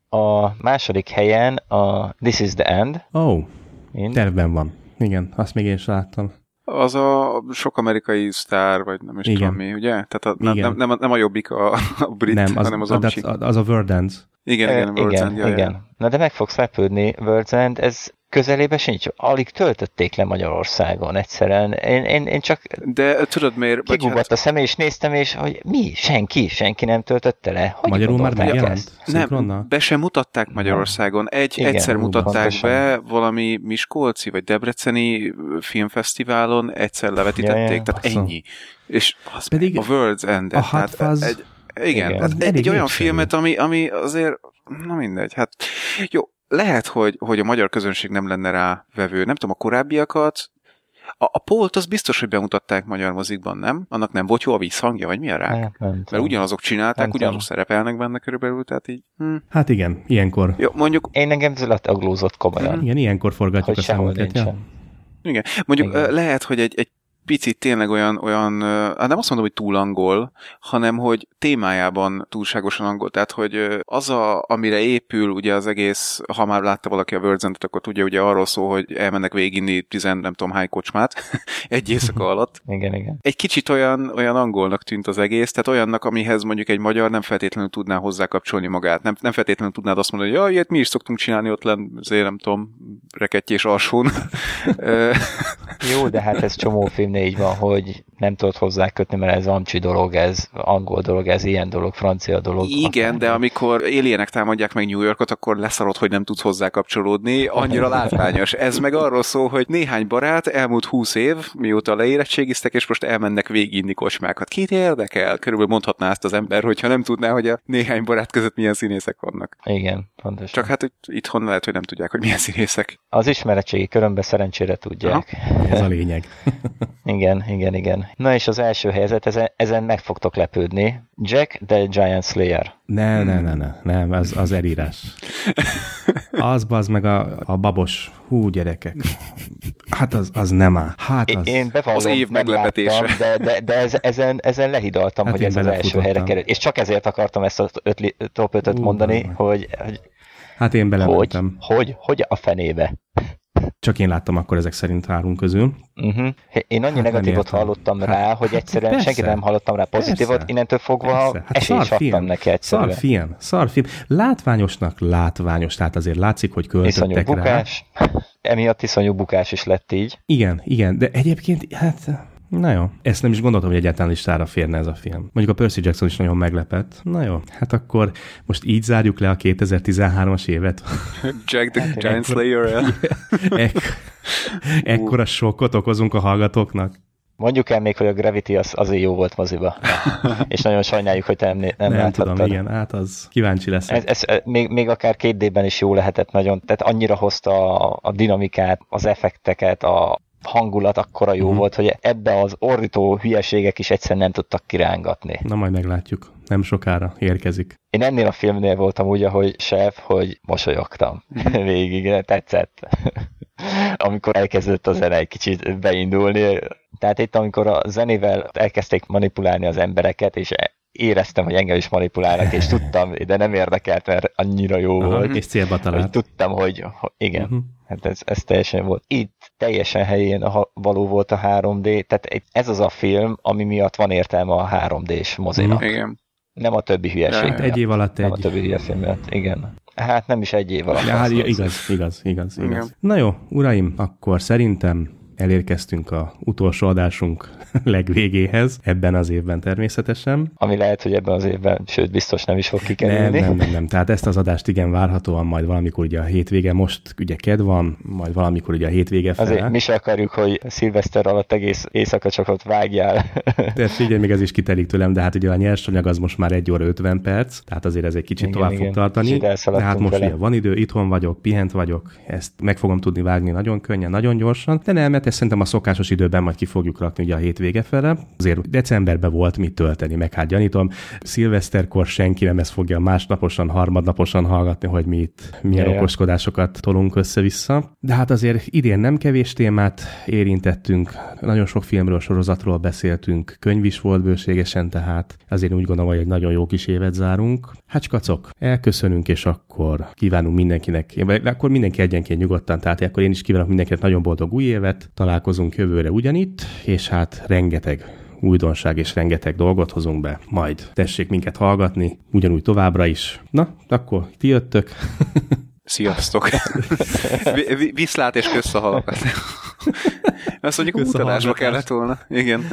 A második helyen a This is the End.
Ó, oh,
Én,
tervben van. Igen, azt még én is láttam.
Az a sok amerikai sztár, vagy nem is
Igen.
tudom mi, ugye? Tehát a, nem,
Igen.
nem, nem, nem a jobbik a, a brit,
nem, az,
hanem az
az,
amcsi.
az, az a Verdance.
Igen, igen, World's
igen,
End,
igen. Na de meg fogsz lepődni, World's End, ez közelébe sincs. Alig töltötték le Magyarországon egyszerűen. Én, én, én csak
De tudod miért? Vagy
kigugodt a személy, és néztem, és hogy mi? Senki? Senki nem töltötte le? Hogy
Magyarul már megjelent?
nem, be sem mutatták Magyarországon. Egy,
Igen,
egyszer mutatták
pontosan.
be valami Miskolci vagy Debreceni filmfesztiválon, egyszer levetítették,
Ja, ja.
tehát
Bassza.
ennyi. És az
Pedig
a World's End.
a Hot Fuzz-
egy, igen,
Igen.
Az
egy, egy olyan filmet, ami, ami azért, na mindegy, hát jó, lehet, hogy, hogy a magyar közönség nem lenne rá vevő. Nem tudom, a korábbiakat, a, a Polt az biztos, hogy bemutatták magyar mozikban, nem? Annak nem volt jó a vízhangja, vagy mi a rák?
Nem, nem
Mert
tudom.
ugyanazok csinálták,
Nem
ugyanazok
tudom.
szerepelnek benne körülbelül, tehát így... Hm.
Hát igen, ilyenkor.
Jó, mondjuk,
Én engem zületaglózott komolyan.
Igen, ilyenkor forgatjuk
Hogy
a. Ja?
nincsen.
igen, mondjuk
Igen.
lehet, hogy egy, egy picit tényleg olyan, olyan, hát nem azt mondom, hogy túl angol, hanem hogy témájában túlságosan angol. Tehát, hogy az, a, amire épül ugye az egész, ha már látta valaki a words akkor tudja, ugye arról szól, hogy elmennek véginni tizen, nem tudom hány kocsmát egy éjszaka alatt.
Igen, igen.
Egy kicsit olyan, olyan angolnak tűnt az egész, tehát olyannak, amihez mondjuk egy magyar nem feltétlenül tudná hozzákapcsolni magát. Nem, nem feltétlenül tudnád azt mondani, hogy ja, ilyet mi is szoktunk csinálni ott lenn, azért nem tudom, rekettyés alsón.
Jó, de hát ez csomó filmnél így van, hogy nem tudod hozzá kötni, mert ez amcsi dolog, ez angol dolog, ez ilyen dolog, francia dolog.
Igen, de amikor éljenek támadják meg New Yorkot, akkor leszarod, hogy nem tudsz hozzá kapcsolódni, annyira látványos. Ez meg arról szól, hogy néhány barát elmúlt húsz év, mióta leérettségiztek, és most elmennek végiginni kocsmákat. Kit érdekel? Körülbelül mondhatná ezt az ember, hogyha nem tudná, hogy a néhány barát között milyen színészek vannak.
Igen, pontosan.
Csak hát hogy itthon lehet, hogy nem tudják, hogy milyen színészek.
Az ismeretségi körömben szerencsére tudják.
Aha. Ez a lényeg.
Igen, igen, igen. Na és az első helyzet, ezen, ezen meg fogtok lepődni. Jack the Giant Slayer.
Ne, ne, ne, ne, nem, az, az elírás. Az az meg a, a babos, hú gyerekek. Hát az, az nem áll. Hát az...
Én bevallom,
Az év meglepetése.
Láttam, de, de, de ez, ezen, ezen lehidaltam,
Hát
hogy ez az első helyre került. És csak ezért akartam ezt a ötli, top 5
Ú,
mondani,
bazd meg.
hogy, hogy,
Hát én
hogy,
belementem.
hogy, hogy a fenébe.
Csak én láttam akkor ezek szerint három közül.
Uh-huh. Én annyi
Hát
negatívot hallottam
Hát-
rá, hogy egyszerűen
persze.
senki nem hallottam rá pozitívot,
Persze.
innentől fogva
Persze. Hát
esélyt
szar
adtam neki
Szar
egyszerűen.
film, szar film. Látványosnak látványos, tehát azért látszik, hogy
Iszonyú
költöttek rá.
bukás. Emiatt iszonyú bukás is lett így.
Igen, igen, de egyébként, hát, na jó. Ezt nem is gondoltam, hogy egyáltalán listára férne ez a film. Mondjuk a Percy Jackson is nagyon meglepett. Na jó, hát akkor most így zárjuk le a 2013-as évet.
Jack the Giant Slayer-el.
Ek, ekkora sokkot okozunk a hallgatóknak.
Mondjuk el még, hogy a Gravity az azért jó volt moziba. És nagyon sajnáljuk, hogy te nem, nem,
Nem,
láthattad.
tudom, igen, hát az kíváncsi lesz.
Ez, ez, ez még, még akár két D-ben is jó lehetett nagyon, tehát annyira hozta a, a dinamikát, az effekteket, a hangulat akkora jó
Mhm.
volt, hogy ebbe az ordító hülyeségek is egyszerűen nem tudtak kirángatni.
Na majd meglátjuk. Nem sokára érkezik.
Én ennél a filmnél voltam úgy, ahogy chef, hogy mosolyogtam végig, tetszett. amikor elkezdett a zene egy kicsit beindulni. Tehát itt, amikor a zenével elkezdték manipulálni az embereket, és éreztem, hogy engem is manipulálnak, és tudtam, de nem érdekelt, mert annyira jó
Aha,
volt.
és célba
Hogy
talált.
tudtam, hogy, hogy igen,
Mhm.
hát ez, ez teljesen volt. Itt teljesen helyén a, való volt a 3D, tehát egy- ez az a film, ami miatt van értelme a 3D-s mozinak.
Igen.
Nem a többi hülyeség miatt.
Egy év alatt
Nem a
egy.
többi hülye film miatt, igen. Hát nem is egy év alatt.
Ja, hát
mondom.
igaz, igaz, igaz,
Igen.
igaz. Na jó, uraim, akkor szerintem elérkeztünk a utolsó adásunk legvégéhez, ebben az évben természetesen.
Ami lehet, hogy ebben az évben, sőt, biztos nem is fog
Nem,
kikerülni.
nem, nem, nem. Tehát ezt az adást igen várhatóan majd valamikor ugye a hétvége, most ugye ked van, majd valamikor ugye a hétvége
Azért
fele.
mi se akarjuk, hogy szilveszter alatt egész éjszaka csak ott vágjál.
De figyelj, még ez is kitelik tőlem, de hát ugye a nyersanyag az most már 1 óra 50 perc, tehát azért ez egy kicsit
Igen,
tovább
igen.
fog tartani. De hát most
vele.
ugye van idő, itthon vagyok, pihent vagyok, ezt meg fogom tudni vágni nagyon könnyen, nagyon gyorsan, de nem, mert ezt szerintem a szokásos időben majd ki fogjuk rakni ugye a hétvége fele. Azért decemberben volt mit tölteni, meg hát gyanítom, szilveszterkor senki nem ezt fogja másnaposan, harmadnaposan hallgatni, hogy mi itt milyen
ja.
okoskodásokat tolunk össze-vissza. De hát azért idén nem kevés témát érintettünk, nagyon sok filmről, sorozatról beszéltünk, könyv is volt bőségesen, tehát azért úgy gondolom, hogy egy nagyon jó kis évet zárunk. Hát skacok, elköszönünk, és akkor kívánunk mindenkinek, vagy akkor mindenki egyenként nyugodtan, tehát akkor én is kívánok mindenkinek nagyon boldog új évet, találkozunk jövőre ugyanitt, és hát rengeteg újdonság és rengeteg dolgot hozunk be. Majd tessék minket hallgatni, ugyanúgy továbbra is. Na, akkor ti jöttök.
Sziasztok! Vi- vi- Viszlát és kösz a halakat. Azt mondjuk, utalásba kellett volna. Igen.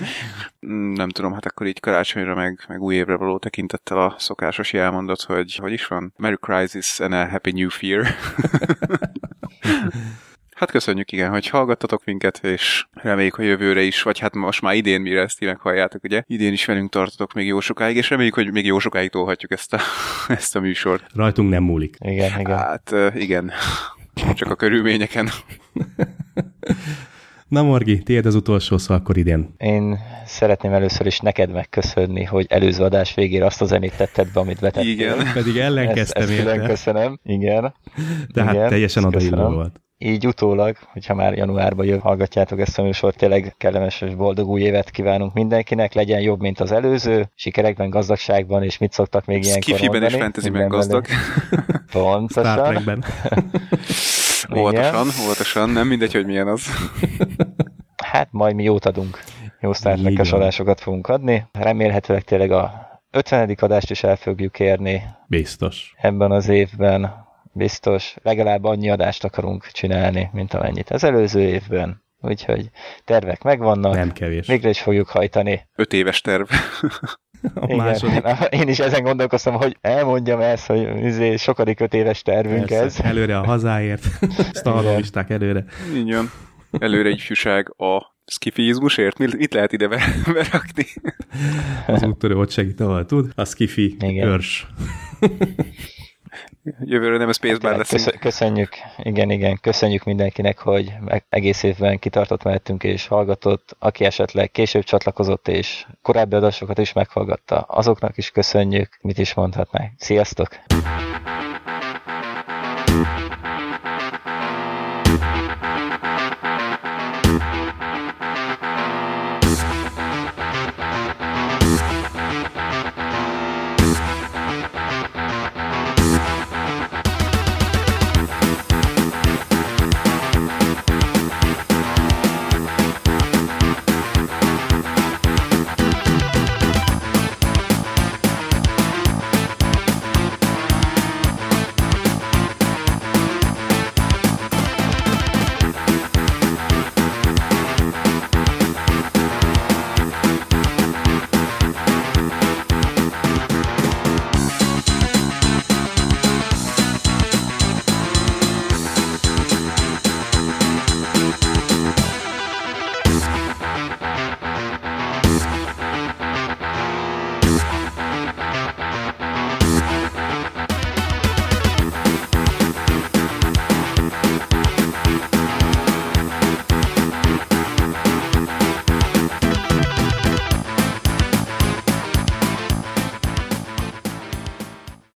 Nem tudom, hát akkor így karácsonyra meg, meg új évre való tekintettel a szokásos jelmondott, hogy hogy is van? Merry Crisis and a Happy New Fear. Hát köszönjük, igen, hogy hallgattatok minket, és reméljük, hogy jövőre is, vagy hát most már idén, mire ezt ti meghalljátok, ugye? Idén is velünk tartotok még jó sokáig, és reméljük, hogy még jó sokáig tolhatjuk ezt a, ezt a műsort.
Rajtunk nem múlik.
Igen, igen.
Hát igen, csak a körülményeken.
Na Morgi, tiéd az utolsó szó akkor idén.
Én szeretném először is neked megköszönni, hogy előző adás végére azt a zenét tetted be, amit betettél.
Igen.
Pedig
Ezt,
ellenkeztem
ezt külön
érte,
köszönöm, igen.
de hát
igen,
teljesen
ezt
odailló volt.
Így utólag, hogyha már januárban jön, hallgatjátok ezt a műsort, tényleg kellemes és boldog új évet kívánunk mindenkinek, legyen jobb, mint az előző, sikerekben, gazdagságban, és mit szoktak még ilyenkor
Skifiben és fantasyben gazdag.
Pontosan.
Óvatosan, óvatosan, nem mindegy, hogy milyen az.
Hát majd mi jót adunk. Jó
van.
adásokat fogunk adni. Remélhetőleg tényleg a 50. adást is el fogjuk érni
Biztos.
ebben az évben. Biztos. Legalább annyi adást akarunk csinálni, mint amennyit az előző évben. Úgyhogy tervek megvannak.
Nem kevés.
Végre is fogjuk hajtani.
Öt éves terv.
A második.
Igen. Én is ezen gondolkoztam, hogy elmondjam ezt, hogy izé, sokadik öt éves tervünk ez.
Persze, előre a hazáért. Sztarolisták előre.
Így. Előre ifjúság a skifizmusért? Mit, mit lehet ide be- berakni?
Az úttörő ott segít, ahol tud. A skifi
Igen.
őrs.
Jövőre nem Spacebar leszünk.
Köszö- Köszönjük, igen, igen, köszönjük mindenkinek, hogy meg- egész évben kitartott mellettünk és hallgatott, aki esetleg később csatlakozott és korábbi adásokat is meghallgatta, azoknak is köszönjük, mit is mondhatnánk. Sziasztok!